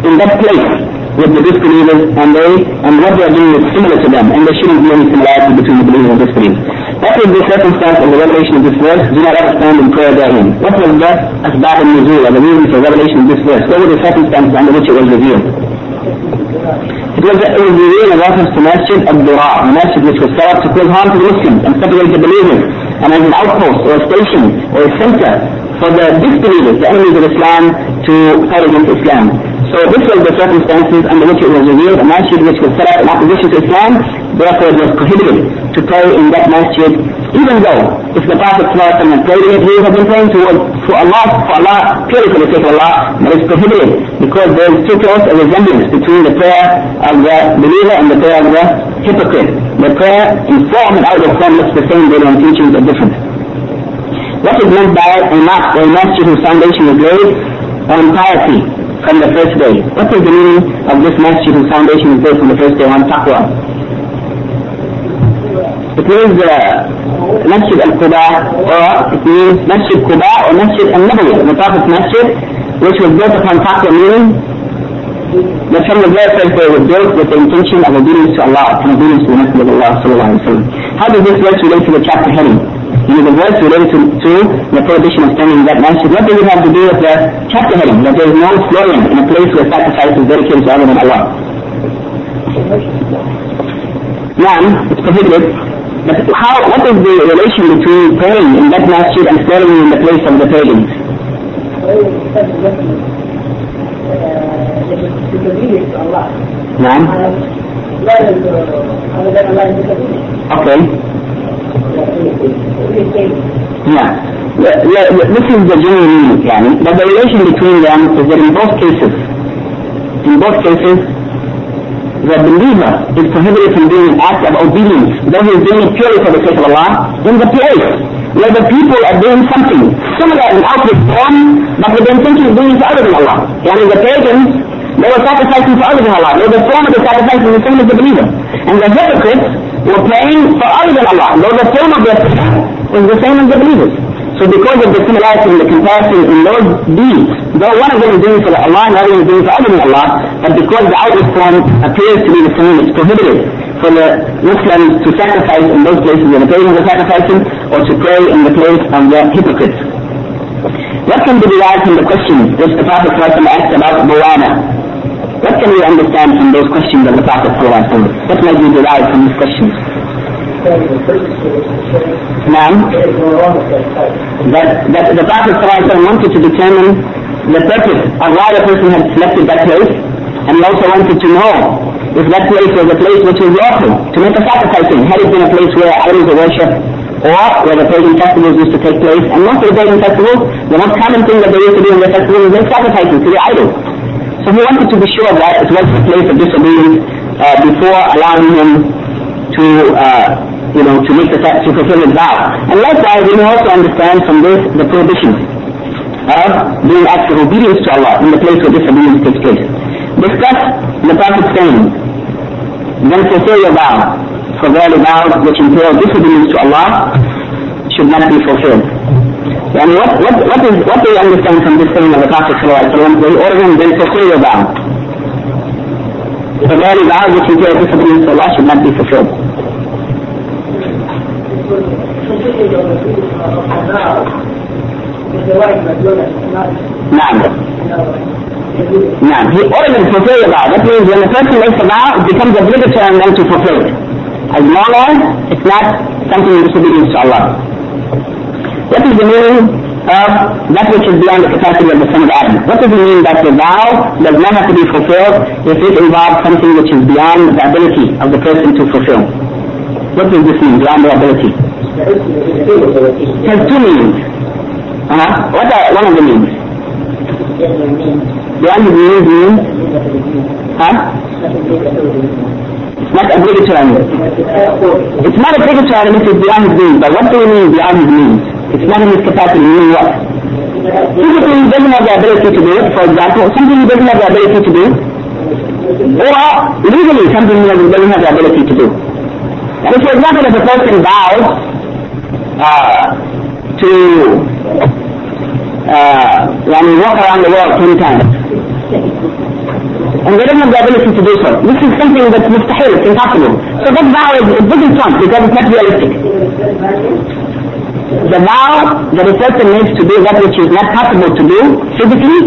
in that place with the disbelievers and they and what they are doing is similar to them and there shouldn't be any similarity between the believers and disbelievers. What is the circumstance of the revelation of this verse? Do not understand in prayer therein. What was the asbab and nuzul, or the reason for revelation of this verse? What were the circumstances under which it was revealed? It was, it was revealed in reference to Masjid al-Dirar, a masjid which was set up to cause harm to the Muslims and separate the believers, and as an outpost or a station or a center for the disbelievers, the enemies of Islam, to fight against Islam. So this was the circumstances under which it was revealed, a masjid which was set up in opposition to Islam, therefore it was prohibited to pray in that masjid, even though if the Prophet ﷺ prayed in it, he would have been praying to, for Allah, for Allah, purely for the sake of Allah, but it's prohibited because there is too close a resemblance between the prayer of the believer and the prayer of the hypocrite. The prayer in form and outward form looks the same, but on teachings are different. What is meant by a mosque or a masjid whose foundation is laid on piety from the first day? What is the meaning of this masjid whose foundation is laid from the first day on taqwa? It means uh, Masjid al-Quba or it means Masjid Quba or Masjid al-Nabawi, the Prophet's Masjid, which was built upon taqwa meaning that from the very first day was built with the intention of obedience to Allah and obedience to the Messenger of Allah sallallahu. How does this verse relate to the chapter heading? in the verse related to, to the prohibition of standing in that masjid, what does it have to do with the chapter heading, that there is no slaughtering in a place where sacrifice is dedicated to other than Allah. One, it's prohibited. But how, what is the relation between praying in that masjid and slaughtering in the place of the pagans? None. Okay. Yeah. This is the general meaning, يعني. But the relation between them is that in both cases, in both cases, the believer is prohibited from doing an act of obedience, though he is doing it purely for the sake of Allah, in the place where the people are doing something similar in outward form, but with the intention of doing it for other than Allah. Yani the pagans, they were sacrificing for other than Allah. Though the form of the sacrifice is the same as the believer. And the hypocrites were praying for other than Allah, though the form of prayer was the same as the believers. So because of the similarity in the comparison in those deeds, though one of them is doing for Allah and the other is doing for other than Allah, but because the outward form appears to be the same, it's prohibited for the Muslims to sacrifice in those places where the pagans are sacrificing, or to pray in the place of the hypocrites. What can be derived from the questions which the Prophet asked about Bawana? What can we understand from those questions of the Prophet What might be derived from these questions? Now, that, that the Prophet wanted to determine the purpose of why the person had selected that place, and he also wanted to know if that place was a place which was lawful to make a sacrifice in. Had it been a place where idols were worshipped, or where the pagan festivals used to take place, and most of the pagan festivals, the most common thing that they used to do in their festivals was make sacrifices to the idols. So he wanted to be sure that it was a place of disobedience uh, before allowing him to, uh, you know, to make the to fulfill his vow. And likewise, we may also understand from this the prohibition of doing acts of obedience to Allah in the place where disobedience takes place. Discuss the Prophet saying, then fulfill your vow, for verily vows which entail disobedience to Allah should not be fulfilled. And what, what, what, is, what do you understand from this saying of the Prophet ﷺ? He ordered him then fulfill your vow. For verily vows which entail disobedience to Allah should not be fulfilled. نعم نعم he ordered him to fulfill the vow. That means when a person makes a vow, it becomes obligatory on them to fulfill it. As long as it's not something in disobedience to Allah. what is the meaning of that which is beyond the capacity of the son of Adam? What does it mean that the vow does not have to be fulfilled if it involves something which is beyond the ability of the person to fulfill? What does this mean, beyond the ability? It has two meanings. Uh-huh. What are one of the means? Beyond the means means? Huh? It's not obligatory. It's not obligatory if it's beyond his means. But what do we mean beyond his means? It's not in his capacity. Meaning what? Physically, he doesn't have the ability to do it. For example, something he doesn't have the ability to do. Or legally, something he doesn't have the ability to do. And for example, if a person vows uh, to uh, walk around the world ten times, and they don't have the ability to do so. This is something that's mustahil, it's impossible. So that vow is, it doesn't because it's not realistic. The vow that a person makes to do that which is not possible to do physically,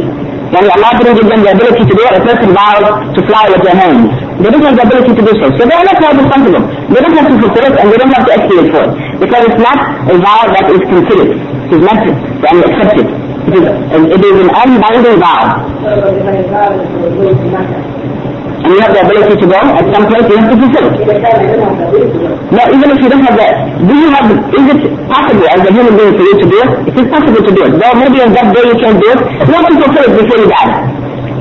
when Allah didn't give them the ability to do it, a person vows to fly with their hands. They don't have the ability to do so. So they are not held responsible. They don't have to fulfill it and they don't have to expiate for it. Because it's not a vow that is considered. It is not and accepted. It is, it is an unbinding vow. And you have the ability to go, at some point you have to fulfill it. No, even if you don't have that, do you have, is it possible as a human being for you to do it? It is possible to do it. Though maybe on that day you can't do it, you have to fulfill it before you die.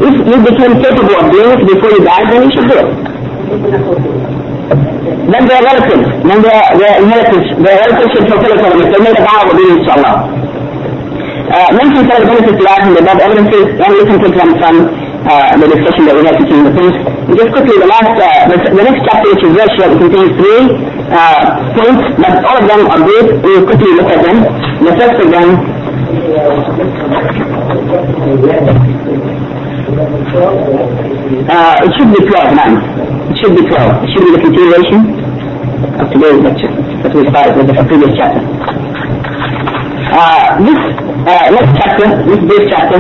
If you became capable of doing it before you die, then you should do it. Then their relatives, then their, their inheritance, their relatives should fulfill it for them if they made a vow of obedience to Allah. Uh, mention some of the benefits derived from the above evidences, and listen to them from uh, the discussion that we had between the things. Just quickly, the last, uh, the, the next chapter, which is very short, contains three uh, points, but all of them are good. We will quickly look at them. The first of them uh, it should be 12 now. It should be 12. It should be the continuation of today's lecture that we started with the previous chapter. Uh, this uh, next chapter, this brief chapter,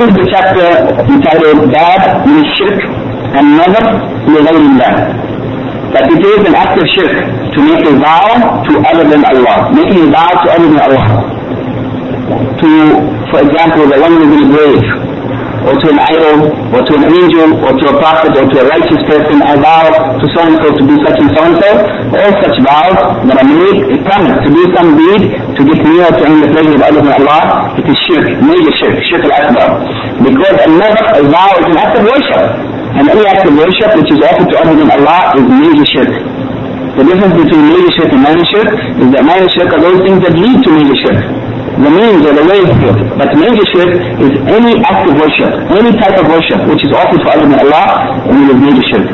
This is the chapter entitled "Bab min Shirk and Never li Allah. That it is an act of shirk to make a vow to other than Allah, making a vow to other than Allah. To, for example, the one who is in the grave, or to an idol, or to an angel, or to a prophet, or to a righteous person, I vow to so and so to do such and so and so. All such vows that are made, a promise to do some deed to get nearer to earn the pleasure of other Allah, it is shirk, major shirk, shirk al-akbar. Because an-nadhr, vow is an act of worship. And any act of worship which is offered to other than Allah is major shirk. The difference between major shirk and minor shirk is that minor shirk are those things that lead to major shirk the means or the way to it. But major shirk is any act of worship, any type of worship which is offered to other than Allah, and it is major shirk.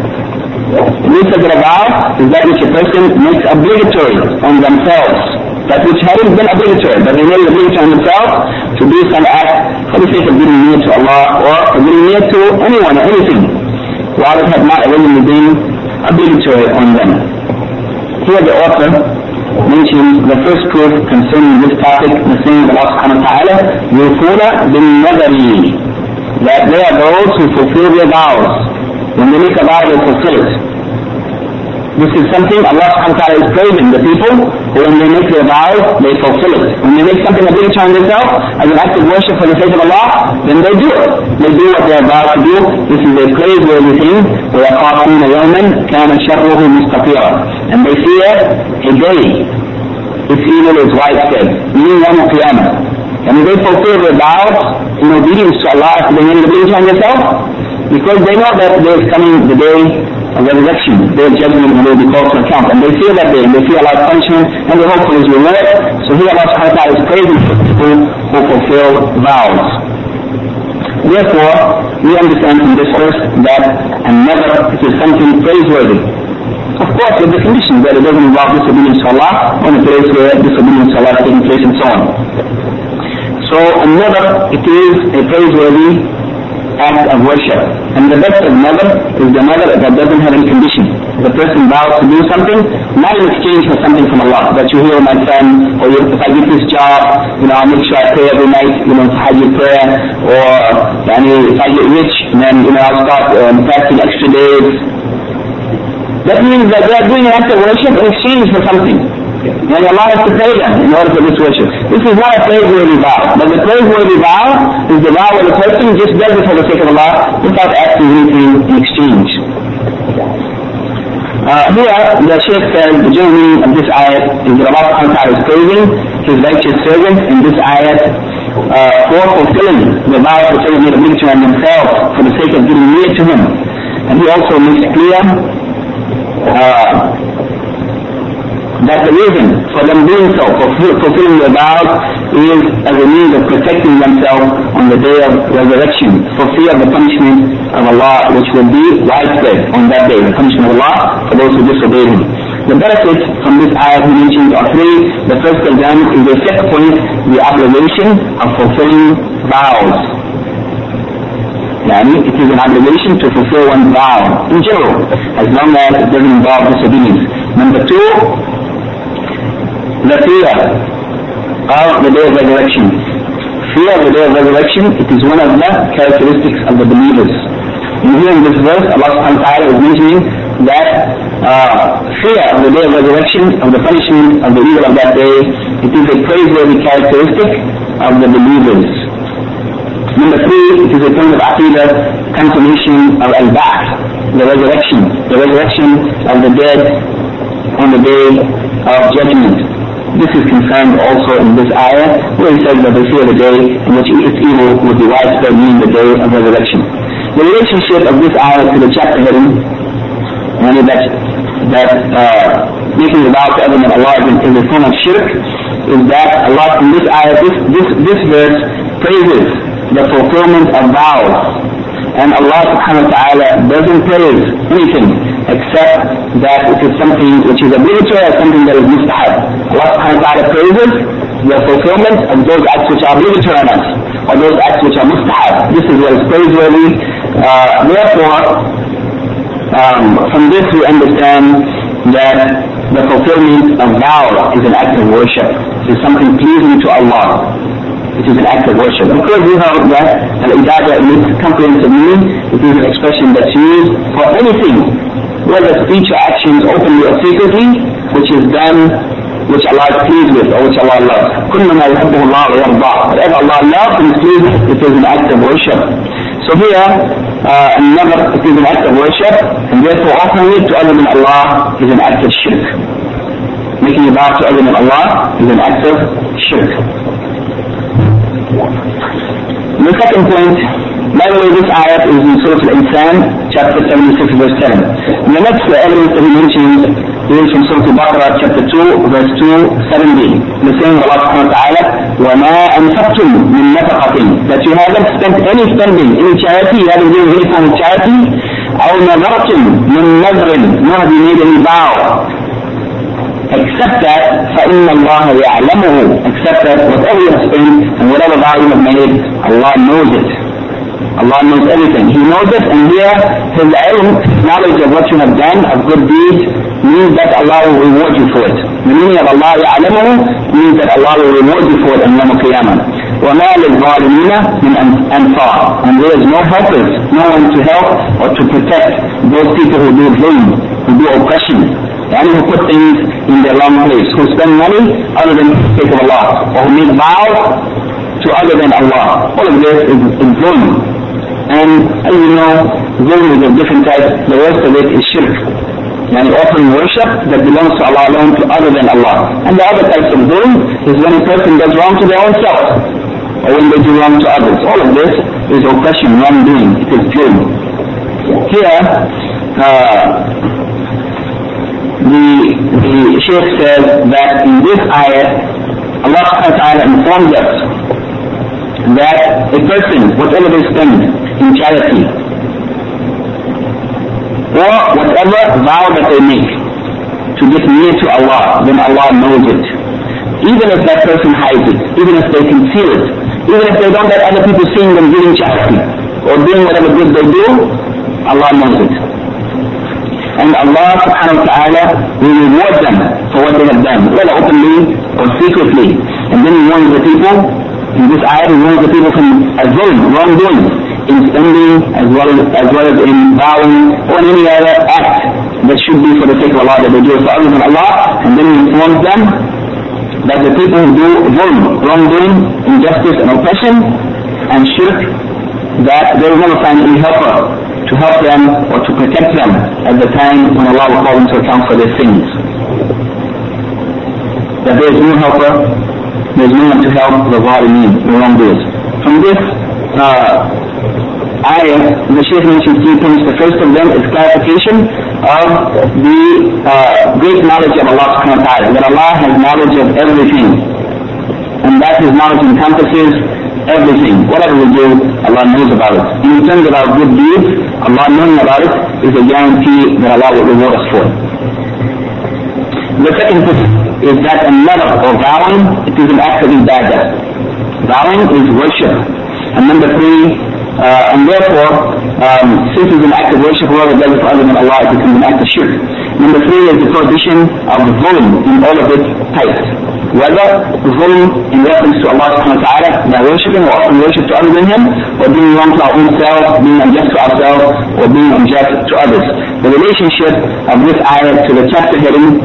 The vow is that which a person makes obligatory on themselves. That which hadn't been obligatory, but they made it obligatory on themselves to do some act for the sake of getting near to Allah or getting near to anyone or anything, while it had not originally been obligatory on them. Here the author mentions the first proof concerning this topic, the saying of Allah subhanahu wa ta'ala, يُوفُونَ بِالنَّذَرِ That they are those who fulfill their vows. When they make a vow, they fulfill it. This is something Allah subhanahu wa ta'ala is praising the people who when they make their vows, they fulfill it. When they make something a big on themselves as an act of worship for the sake of Allah, then they do it. They do what they are about to do. This is a praiseworthy thing. وَيَخَافُونَ يَوْمًا كَانَ شَرُّهُ مُسْتَطِيرًا And they fear a day its evil is widespread, meaning Yom Qiyamah. And they fulfill their vows in obedience to Allah after they made the big on themselves, because they know that there is coming the day of resurrection, their judgment will be called to account. And they fear that day, and they fear Allah's punishment, and they hope for His reward. So here Allah subhanahu wa ta'ala is praising people who fulfill vows. Therefore, we understand from this verse that an-nadhr is something praiseworthy. Of course, with the condition that it doesn't involve disobedience to Allah, in a place where disobedience to Allah is taking place and so on. So an-nadhr, it is a praiseworthy act of worship. And the best of mother is the mother that doesn't have any condition. The person vows to do something, not in exchange for something from Allah. That you hear my son, or if I get this job, you know, I'll make sure I pray every night, you know, Hajj prayer, or yani, if I get rich, then, you know, I'll start um, fasting extra days. That means that they are doing an act of worship in exchange for something. And Allah has to pay them in order for this worship. This is not a praiseworthy vow. But the praiseworthy vow is the vow where the person just does it for the sake of Allah without asking anything in exchange. Uh, here, the Shaykh says the journey of this ayat is that Allah subhanahu is praising His righteous servants in this ayat uh, for fulfilling the vows that they made obligatory on themselves for the sake of getting near to Him. And He also makes clear uh, that the reason for them doing so, for fulfilling their vows, is as a means of protecting themselves on the day of resurrection, for fear of the punishment of Allah, which will be widespread on that day, the punishment of Allah for those who disobey Him. The benefits from this ayah he mentioned are three. The first of them is the second point, the obligation of fulfilling vows. Yani, it is an obligation to fulfill one's vow in general, as long as it doesn't involve disobedience. Number two, the fear of the day of resurrection. Fear of the day of resurrection, it is one of the characteristics of the believers. And here in this verse, Allah subhanahu wa ta'ala is mentioning that uh, fear of the day of resurrection, of the punishment of the evil of that day, it is a praiseworthy characteristic of the believers. Number three, it is a point of aqidah, confirmation of al-ba'th, the resurrection, the resurrection of the dead on the day of judgment. This is confirmed also in this ayah, where he says that they fear the day in which its evil will be widespread, meaning the day of resurrection. The relationship of this ayah to the chapter heading, and that that uh, making the vow to other than Allah is, is a form of shirk, is that Allah in this ayah, this this this verse praises the fulfillment of vows. And Allah subhanahu wa ta'ala doesn't praise anything except that it is something which is obligatory or something that is mustahab. Allah subhanahu wa ta'ala praises the fulfillment of those acts which are obligatory on us, or those acts which are mustahab. This is what is praiseworthy. Uh, therefore, um, from this we understand that the fulfillment of vows is an act of worship. It is something pleasing to Allah which is an act of worship. Of course, we have that al-ibadah in its comprehensive meaning. It is an expression that's used for anything, whether speech or actions, openly or secretly, which is done, which Allah is pleased with or which Allah loves. كُلَّمَا يَحَبُّهُ اللَّهُ وَيَرْضَى Whatever Allah loves and is pleased with, it is an act of worship. So here, uh, an-nadhr, it is an act of worship, and therefore offering it to other than Allah is an act of shirk. Making a vow to other than Allah is an act of shirk. The second point, by the way, this ayat is in Surah Al-Insan, chapter 76, verse 7. And the next evidence that he mentions is from Surah Al-Baqarah, chapter 2, verse 2, 7b. The saying of Allah subhanahu wa ta'ala, وَمَا أَنفَقْتُم مِّن نَفَقَةٍ That you haven't spent any spending, any charity, you haven't given any form of charity, أو نذرتم من نذر, nor have you made any vow, except that فإن الله يعلمه except that whatever you have spent and whatever vow you have made Allah knows it Allah knows everything He knows it and here His ilm, knowledge of what you have done of good deeds means that Allah will reward you for it the meaning of Allah يعلمه means that Allah will reward you for it in Yom Qiyamah وما للظالمين من أنصار and there is no helpers no one to help or to protect those people who do zulm who do oppression and who put things in their wrong place, who spend money other than the sake of Allah, or who make vows to other than Allah. All of this is, zulm. And as you know, zulm is of different types. The worst of it is shirk. And offering worship that belongs to Allah alone to other than Allah. And the other types of zulm is when a person does wrong to their own self, or when they do wrong to others. All of this is oppression, wrongdoing. It is zulm. Here, uh, the, the Shaykh says that in this ayah, Allah subhanahu wa ta'ala informs us that a person, whatever they spend in charity, or whatever vow that they make to get near to Allah, then Allah knows it. Even if that person hides it, even if they conceal it, even if they don't let other people see them giving charity, or doing whatever good they do, Allah knows it and Allah subhanahu wa ta'ala will reward them for what they have done, whether openly or secretly. And then he warns the people, in this ayah he warns the people from azulm, wrongdoing, in spending as well as, as well as in vowing or in any other act that should be for the sake of Allah, that they do it for than Allah, and then he informs them that the people who do zulm, wrongdoing, injustice and oppression and shirk, that they will never find any helper to help them or to protect them at the time when Allah will call them to account for their sins. That there is no helper, there is no one to help the zalimin, the wrongdoers. From this uh, ayah, the Shaykh mentioned three things. The first of them is clarification of the uh, great knowledge of Allah subhanahu wa ta'ala, that Allah has knowledge of everything. And that His knowledge encompasses everything. Whatever we do, Allah knows about it. In terms of our good deeds, Allah knowing about it is a guarantee that Allah will reward us for it. The second thing is that an-nadhr or vowing, it is an act of ibadah. Vowing is worship. And number three, uh, and therefore, um, since it's an act of worship, whoever does it for other than Allah, it becomes an act of shirk. Number three is the prohibition of the zulm in all of its types. Whether zulm in reference to Allah subhanahu wa ta'ala by worshipping or offering worship to other than Him, or being wrong to our own self, being unjust to ourselves, or being unjust to others. The relationship of this ayah to the chapter heading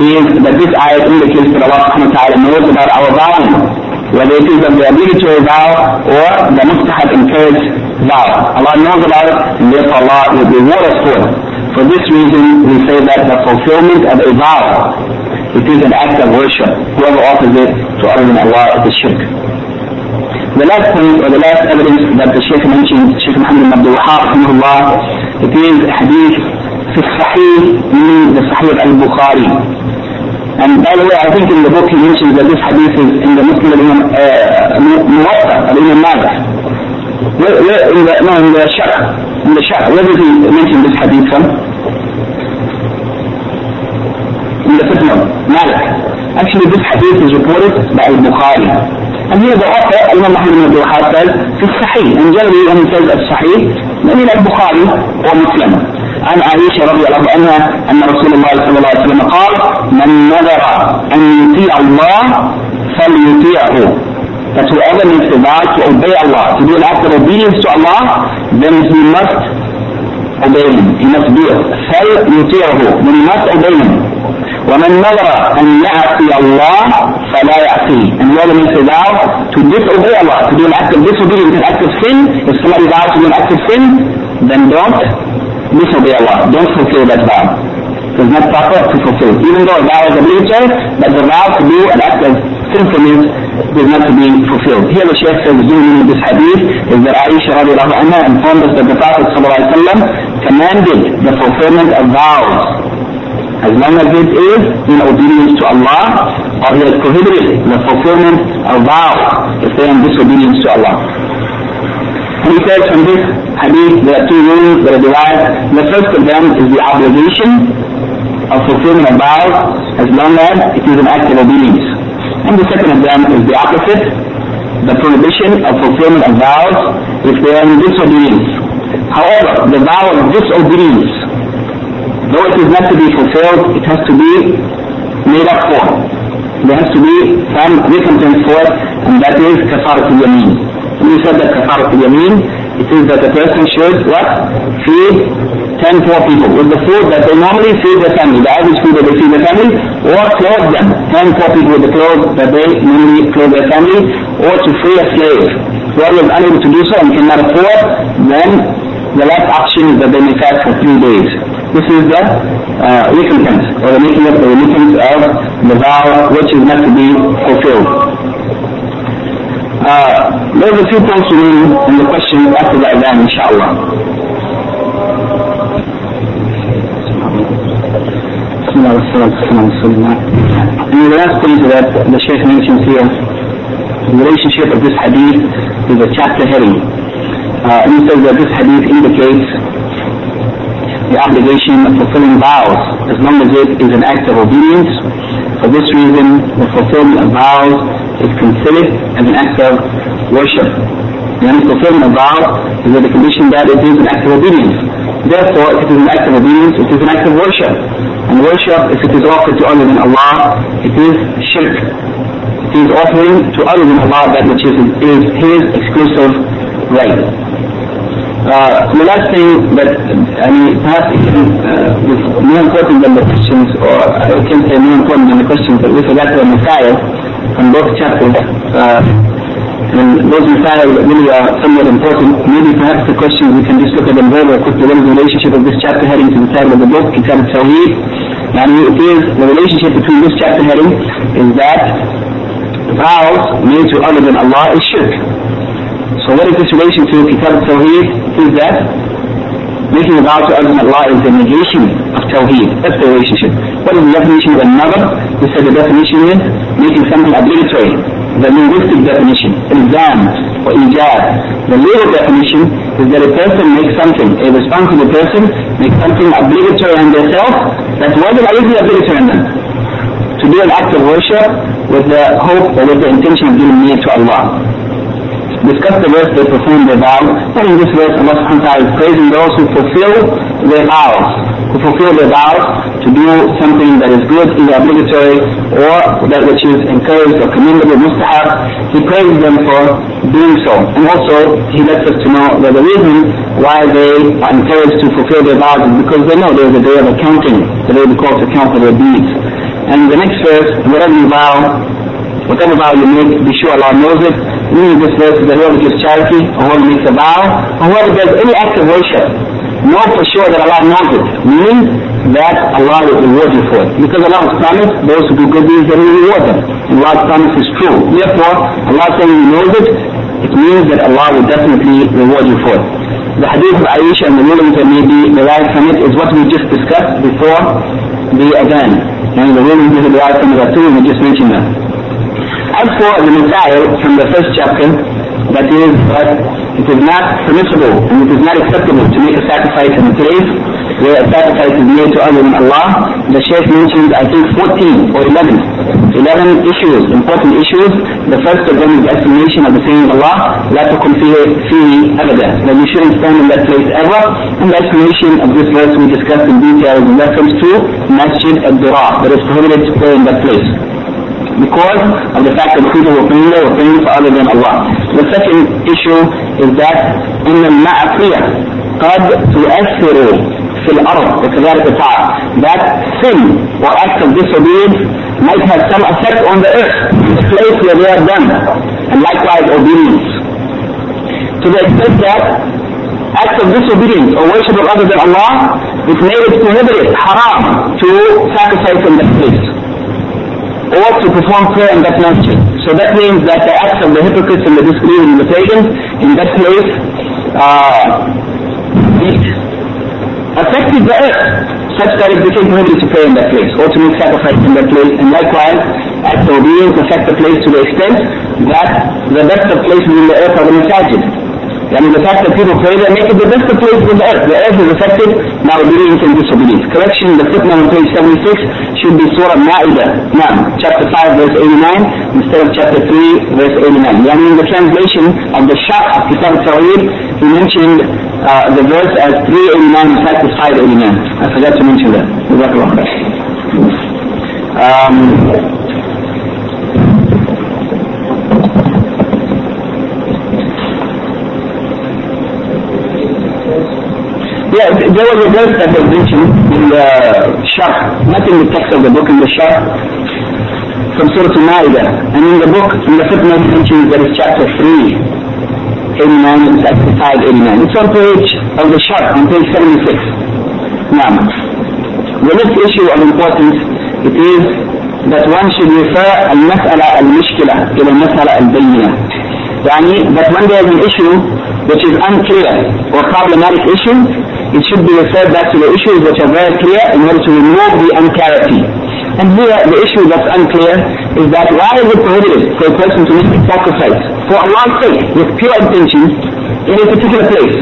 is that this ayah indicates that Allah subhanahu wa ta'ala knows about our vowing, whether it is of the obligatory vow or the mustahab encouraged vow. Allah knows about it and therefore Allah will reward us for it. For this reason we say that the fulfillment of a vow, it is an act of worship. Whoever offers it to other than Allah is a shirk. The last point or the last evidence that the Shaykh mentioned, Shaykh Muhammad ibn Abdul Wahab, it is hadith في الصحيح من the Sahih by the way, I think in the book he mentions that this hadith is in the Muslim Imam Muwatta, Imam Malik. Where, where, in the, no, in the Shaq, in the Shaq, where does he mention this hadith from? In the footnote, Malik. Actually, this hadith is reported by Al-Bukhari. And here the author, Imam Muhammad ibn Abdul says, في الصحيح. And generally when he says الصحيح, I mean Al-Bukhari or Muslim. عن عائشة رضي الله عنها أن رسول الله صلى الله عليه وسلم قال من نذر أن يطيع الله فليطيعه that whoever makes the vow to obey Allah, to do an act of obedience to Allah, then he must obey him. He must do it. فليطيعه. Then he must obey him. ومن نذر أن يعصي الله فلا يعصيه. And whoever makes a vow to disobey Allah, to do an act of disobedience, an act of sin, if somebody vows to do an act of sin, then don't disobey Allah. Don't fulfill that vow. It's not proper to fulfill. Even though a vow is obligatory, but the vow to do an act of sinfulness is not to be fulfilled. Here the Shaykh says, the meaning of this hadith is that Aisha radiallahu anha informed us that the Prophet commanded the fulfillment of vows as long as it is in obedience to Allah, or He has prohibited the fulfillment of vows if they are in disobedience to Allah. From this hadith there are two rules that are derived. The first of them is the obligation of fulfilling a vow as long as it is an act of obedience. And the second of them is the opposite, the prohibition of fulfillment of vows if they are in disobedience. However, the vow of disobedience, though it is not to be fulfilled, it has to be made up for. There has to be some recompense for it, and that is kafarat al-yameen. We said that kafarat al-yameen, it is that the person should what? Feed 10 poor people with the food that they normally feed their family, the average food that they feed their family, or clothe them, 10 poor people with the clothes that they normally clothe their family, or to free a slave. Whoever is unable to do so and cannot afford, then the last option is that they may fast for three days. This is the uh, recompense, or the making of the remittance of the vow which is not to be fulfilled. Uh, there's a few points read in the question after the adhan, inshallah. And the last point that the Shaykh mentions here, the relationship of this hadith to the chapter heading. Uh, he says that this hadith indicates the obligation of fulfilling vows as long as it is an act of obedience. For this reason, the fulfillment of vows is considered as an act of worship. The fulfillment of vows is the condition that it is an act of obedience. Therefore, if it is an act of obedience, it is an act of worship. And worship, if it is offered to other than Allah, it is shirk. It is offering to other than Allah that which is, is His exclusive right. Uh, the last thing that, I mean, perhaps can, uh, is more important than the questions, or I can say more important than the questions, but with regard to the masa'il, from both chapters, uh, and those Messiah really are somewhat important. Maybe perhaps the questions we can just look at them very, very quickly. What is the relationship of this chapter heading to the title of the book, Kitab al-Tawheed? And it is, the relationship between this chapter heading is that vows made to other than Allah is shirk. So what is this relation to Kitab Tawheed? Is that making a vow to Allah is the negation of Tawheed. That's the relationship. What is the definition of an-nadhr? We said the definition is making something obligatory. The linguistic definition, ilzam or ijab. The legal definition is that a person makes something, a responsible person makes something obligatory on themselves that wasn't already obligatory on them. To do an act of worship with the hope or with the intention of giving near to Allah discuss the verse they perform their vow. And in this verse Allah subhanahu wa ta'ala is praising those who fulfill their vows, who fulfill their vows to do something that is good, either obligatory or that which is encouraged or commendable, mustahab. He praises them for doing so. And also he lets us to know that the reason why they are encouraged to fulfill their vows is because they know there is a day of accounting, the day we call to account for their deeds. And the next verse, whatever you vow, whatever vow you make, be sure Allah knows it. Meaning this verse is that whoever gives charity, or whoever makes a vow, or whoever does any act of worship, know for sure that Allah knows it. Meaning that Allah will reward you for it. Because Allah has promised those who do good deeds that He will reward them. And Allah's promise is true. Therefore, Allah saying He knows it, it means that Allah will definitely reward you for it. The hadith of Aisha and the rulings that may be derived from it is what we just discussed before the adhan. And the rulings that are derived from the Rasul, we just mentioned that also the from the first chapter that is it is not permissible and it is not acceptable to make a sacrifice in a place where a sacrifice is made to other than Allah. The Shaykh mentioned I think 14 or 11. 11 issues, important issues. The first of them is the estimation of the saying of Allah, لا تكن فيه أبدا. That you shouldn't stand in that place ever. And the explanation of this verse we discussed in detail in reference to Masjid al-Dirar, that is prohibited to pray in that place because of the fact that people were praying were praying for other than Allah. The second issue is that in the ma'siyah قد تؤثر في الأرض وكذلك الطاعة that sin or act of disobedience might have some effect on the earth the place where they are done and likewise obedience. To the extent that acts of disobedience or worship of other than Allah it made it prohibited haram to sacrifice in that place or to perform prayer in that masjid. So that means that the acts of the hypocrites and the disbelievers and the pagans in that place uh, affected the earth such that it became prohibited to pray in that place or to make sacrifice in that place. And likewise, acts of obedience affect the place to the extent that the best of places in the earth are the masajid. Yani the fact that people pray there make it the best of in the earth. The earth is affected by obedience and disobedience. Correction, the footnote on page 76 should be Surah Ma'idah. Now, chapter 5 verse 89 instead of chapter 3 verse 89. Yani in the translation of the Sharh of Kitab Tawheed, he mentioned uh, the verse as 389, in fact it's 589. I forgot to mention that. Um, in the text of the book, in the Shah, from Surah Al-Ma'idah. And in the book, in the footnote mentions that it's chapter 3, 89 and chapter 5, 89. It's on page of the Shah, on page 76. Now, the next issue of importance, it is that one should refer al-mas'ala al-mishkila ila al-mas'ala al-bayyina. يعني that when there is an issue which is unclear or problematic issue, it should be referred back to the issues which are very clear in order to remove the unclarity. And here the issue that's unclear is that why is it prohibited for a person to make a sacrifice for Allah's sake with pure intention in a particular place?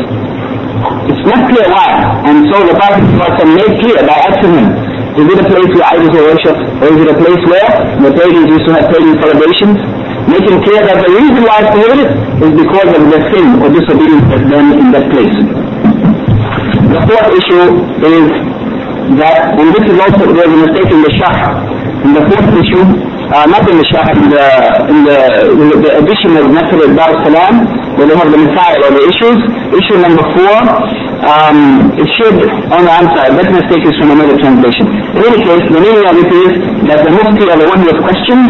It's not clear why. And so the Prophet made clear by asking him, is it a place where idols are worshipped or is it a place where the pagans used to have pagan celebrations? Making clear that the reason why it's prohibited is because of the sin or disobedience that's done in that place. The fourth issue is that, and this is also, there's a mistake in the Sharh. In the fourth issue, uh, not in the Sharh, in the, in the, in the edition of Nasr al-Dar salam where they have the masa'il or the issues. Issue number four, um, it should, no, I'm sorry, that mistake is from another translation. In any case, the meaning of it is that the Mufti or the one who has questioned,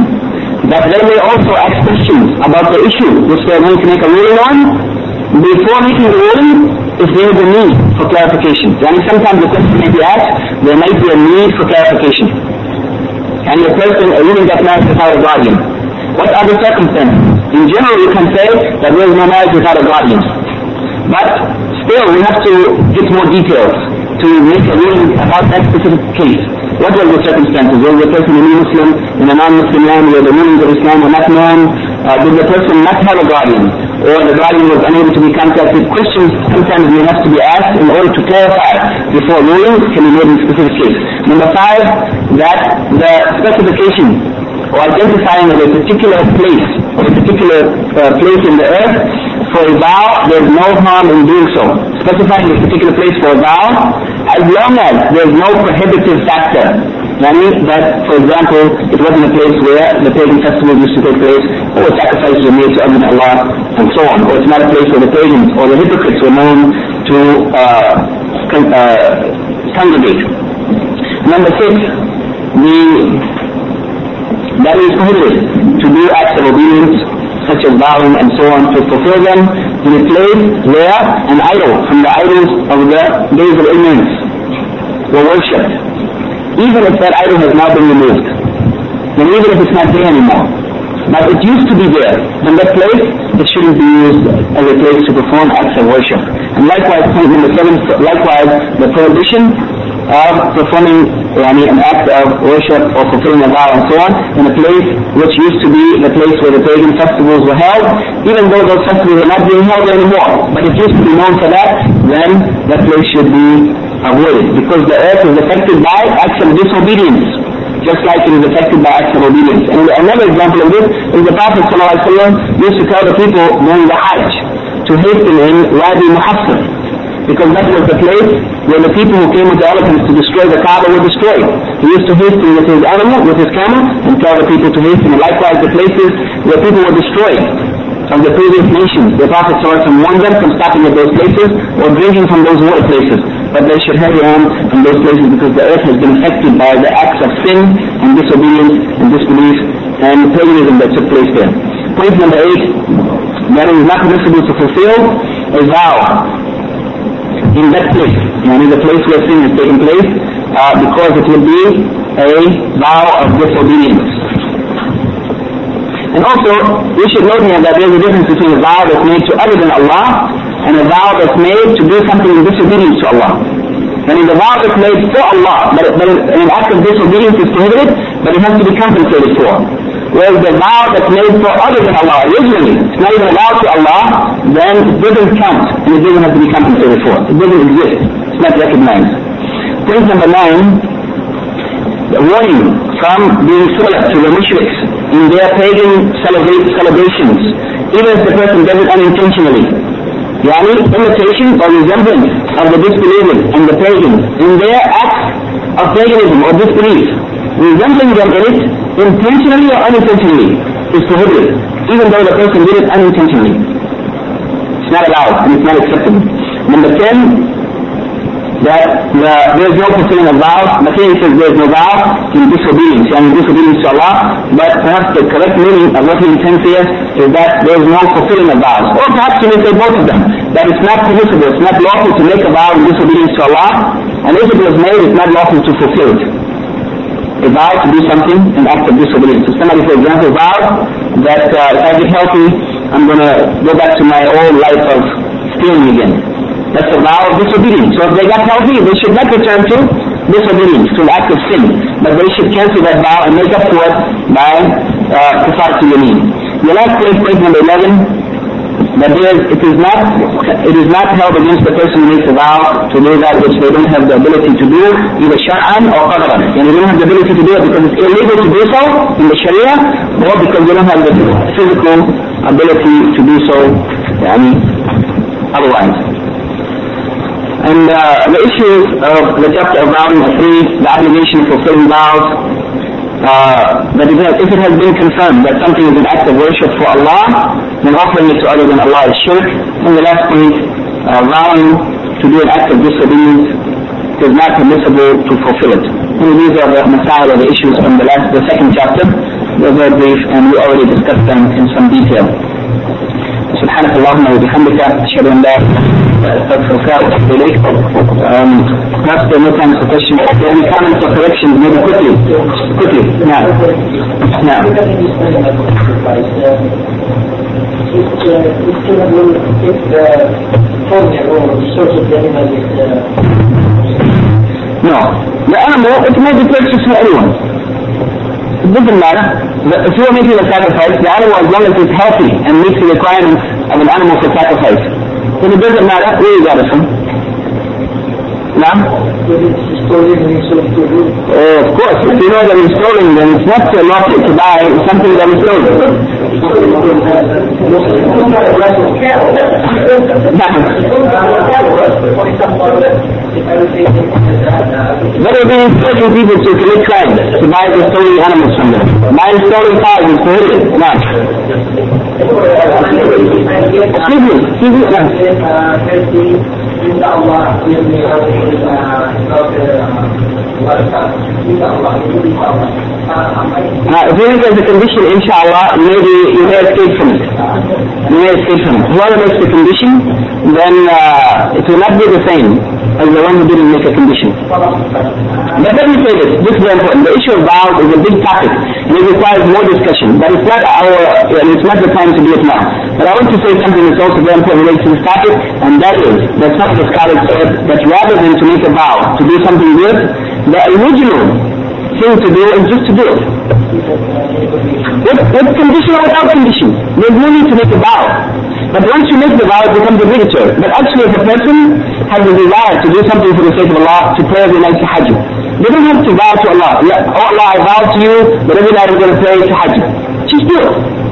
that they may also ask questions about the issue which they are going to make a ruling on, before making the ruling, if there is a need for clarification. And sometimes the question may be asked, there might be a need for clarification. And the person, a ruling that married without a guardian. What are the circumstances? In general, you can say that there is no marriage without a guardian. But still, we have to get more details to make a ruling about that specific case. What were the circumstances? Was the person a Muslim in a non-Muslim land where the rulings of Islam were not known? Uh, did the person not have a guardian? Or the guardian was unable to be contacted? Questions sometimes may have to be asked in order to clarify before ruling can be made in specific case. Number five, that the specification or identifying a particular place or a particular uh, place in the earth for a vow, there's no harm in doing so. Specifying a particular place for a vow, as long as there's no prohibitive factor. Meaning that, for example, it wasn't a place where the pagan festivals used to take place, or sacrifices were made to Allah, and so on. Or it's not a place where the pagans or the hypocrites were known to uh, con- uh, congregate. Number six, the that is prohibited to do acts of obedience such as bowing and so on to fulfill them a place where an idol from the idols of the days of ignorance were worshipped. Even if that idol has now been removed. And even if it's not there anymore. But it used to be there. In that place, it shouldn't be used as a place to perform acts of worship. And likewise, point number seven, likewise, the prohibition of performing yani, an act of worship or fulfilling a vow and so on in a place which used to be the place where the pagan festivals were held, even though those festivals are not being held anymore. But it used to be known for that, then that place should be avoided because the earth is affected by acts of disobedience just like it is affected by acts of obedience. And another example of this is the Prophet ﷺ used to tell the people during the Hajj to hasten in Wadi Muhassir because that was the place where the people who came with the elephants to destroy the Kaaba were destroyed. He used to hasten with his animal, with his camel, and tell the people to hasten. Likewise the places where people were destroyed from the previous nations. The Prophet warned them from stopping at those places or drinking from those water places. But they should hurry on from those places because the earth has been affected by the acts of sin and disobedience and disbelief and paganism that took place there. Point number eight, that it is not permissible to fulfill a vow in that place, meaning the place where sin has taken place, uh, because it will be a vow of disobedience. And also, we should note here that there is a difference between a vow that's made to other than Allah and a vow that's made to do something in disobedience to Allah. And in the vow that's made for Allah, but, but an act of disobedience is prohibited, but it has to be compensated for. Whereas the vow that's made for other than Allah, originally, it's not even a vow to Allah, then it doesn't count, and it doesn't have to be compensated for. It doesn't exist. It's not recognized. Point number nine, the warning from being similar to the mushriks in their pagan celebrations, even if the person does it unintentionally. Yani imitation or resemblance of the disbelievers and the pagan in their acts of paganism or disbelief, resembling them in it intentionally or unintentionally is prohibited, even though the person did it unintentionally. It's not allowed and it's not acceptable. Number 10, that the, there is no fulfilling of vows. Material says there is no vow in disobedience, and disobedience to Allah, but perhaps the correct meaning of what he intends here is that there is no fulfilling of vows. Or perhaps he may say both of them, that it's not permissible, it's not lawful to make a vow in disobedience to Allah, and if it was made, it's not lawful to fulfill it. A vow to do something, an act of disobedience. So somebody, for example, vows that uh, if I get healthy, I'm going to go back to my old life of stealing again. That's a vow of disobedience. So if they got healthy, they should not return to disobedience, to an act of sin. But they should cancel that vow and make up for it by uh, kaffaratu yamin. The last point, point number 11, that it is not it is not held against the person who makes a vow to do that which they don't have the ability to do, either shar'an or qadaran. And they don't have the ability to do it because it's illegal to do so in the Sharia, or because they don't have the physical ability to do so I mean, otherwise. And uh, the issues of the chapter of three, the obligation of fulfilling vows, uh, that if it, has, been confirmed that something is an act of worship for Allah, then offering it to other than Allah is shirk. And the last point, uh, vowing to do an act of disobedience is not permissible to fulfill it. And these are the masail or the issues from the last, the second chapter. They're very brief and we already discussed them in some detail. سبحانك اللهم وبحمدك أشهد أن لا اله الا أنت استغفرك واتوب اليك. يعني كتب نعم نعم. نعم. لا أنا ما قلت ما قلت لك تسمعون It doesn't matter. If you are making a sacrifice, the animal, as long as it's healthy and meets the requirements of an animal for sacrifice, then it doesn't matter where you got it from. Now? Oh, uh, of course. If you know that it's stolen, then it's not so lawful to buy something that is stolen. It would be encouraging people to commit crimes, to buy the stolen animals from them. Buying stolen cars is prohibited. Now. Excuse me, excuse me. Now. Now, if you think there's a condition, inshallah, maybe you may escape from it. You may escape from it. Whoever makes the condition, then uh, it will not be the same as the one who didn't make a condition. But let me say this, this is important. The issue of vows is a big topic, and it requires more discussion. But it's not our, and it's not the time to do it now. But I want to say something that's also very important related to this topic, and that is that of the scholars said that rather than to make a vow to do something good, the original thing to do is just to do it. With, with condition or without condition. There's no need to make a vow. But once you make the vow, it becomes a obligatory. But actually, if a person has a desire to do something for the sake of Allah, to pray every night tahajjud, they don't have to vow to Allah. Oh Allah, I vow to you that every night I'm going to pray tahajjud. Just do it.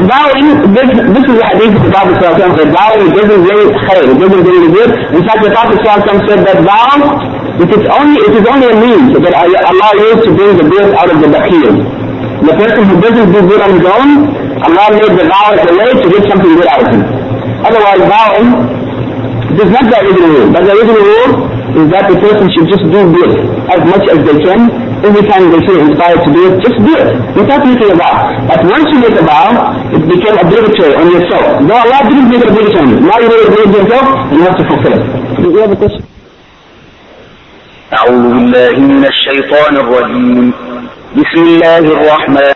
Vowing, this, this is the hadith of the Prophet said, vowing doesn't bring khair, it doesn't the good. In fact, the Prophet said that vow, it is only, it is only a means that Allah used to bring the good out of the bakhil. The person who doesn't do good on his own, Allah made the vow as a way to get something good out of him. Otherwise, vowing, it is not the original rule. But the original rule is that the person should just do good as much as they can. Every time they feel inspired to do it, just do it without making a vow. But once you make a vow, it became obligatory on yourself. Though Allah didn't make it obligatory on you. Now you made it obligatory on yourself, and you have to fulfill it. Do you have a question? أعوذ بالله من الشيطان الرجيم بسم الله الرحمن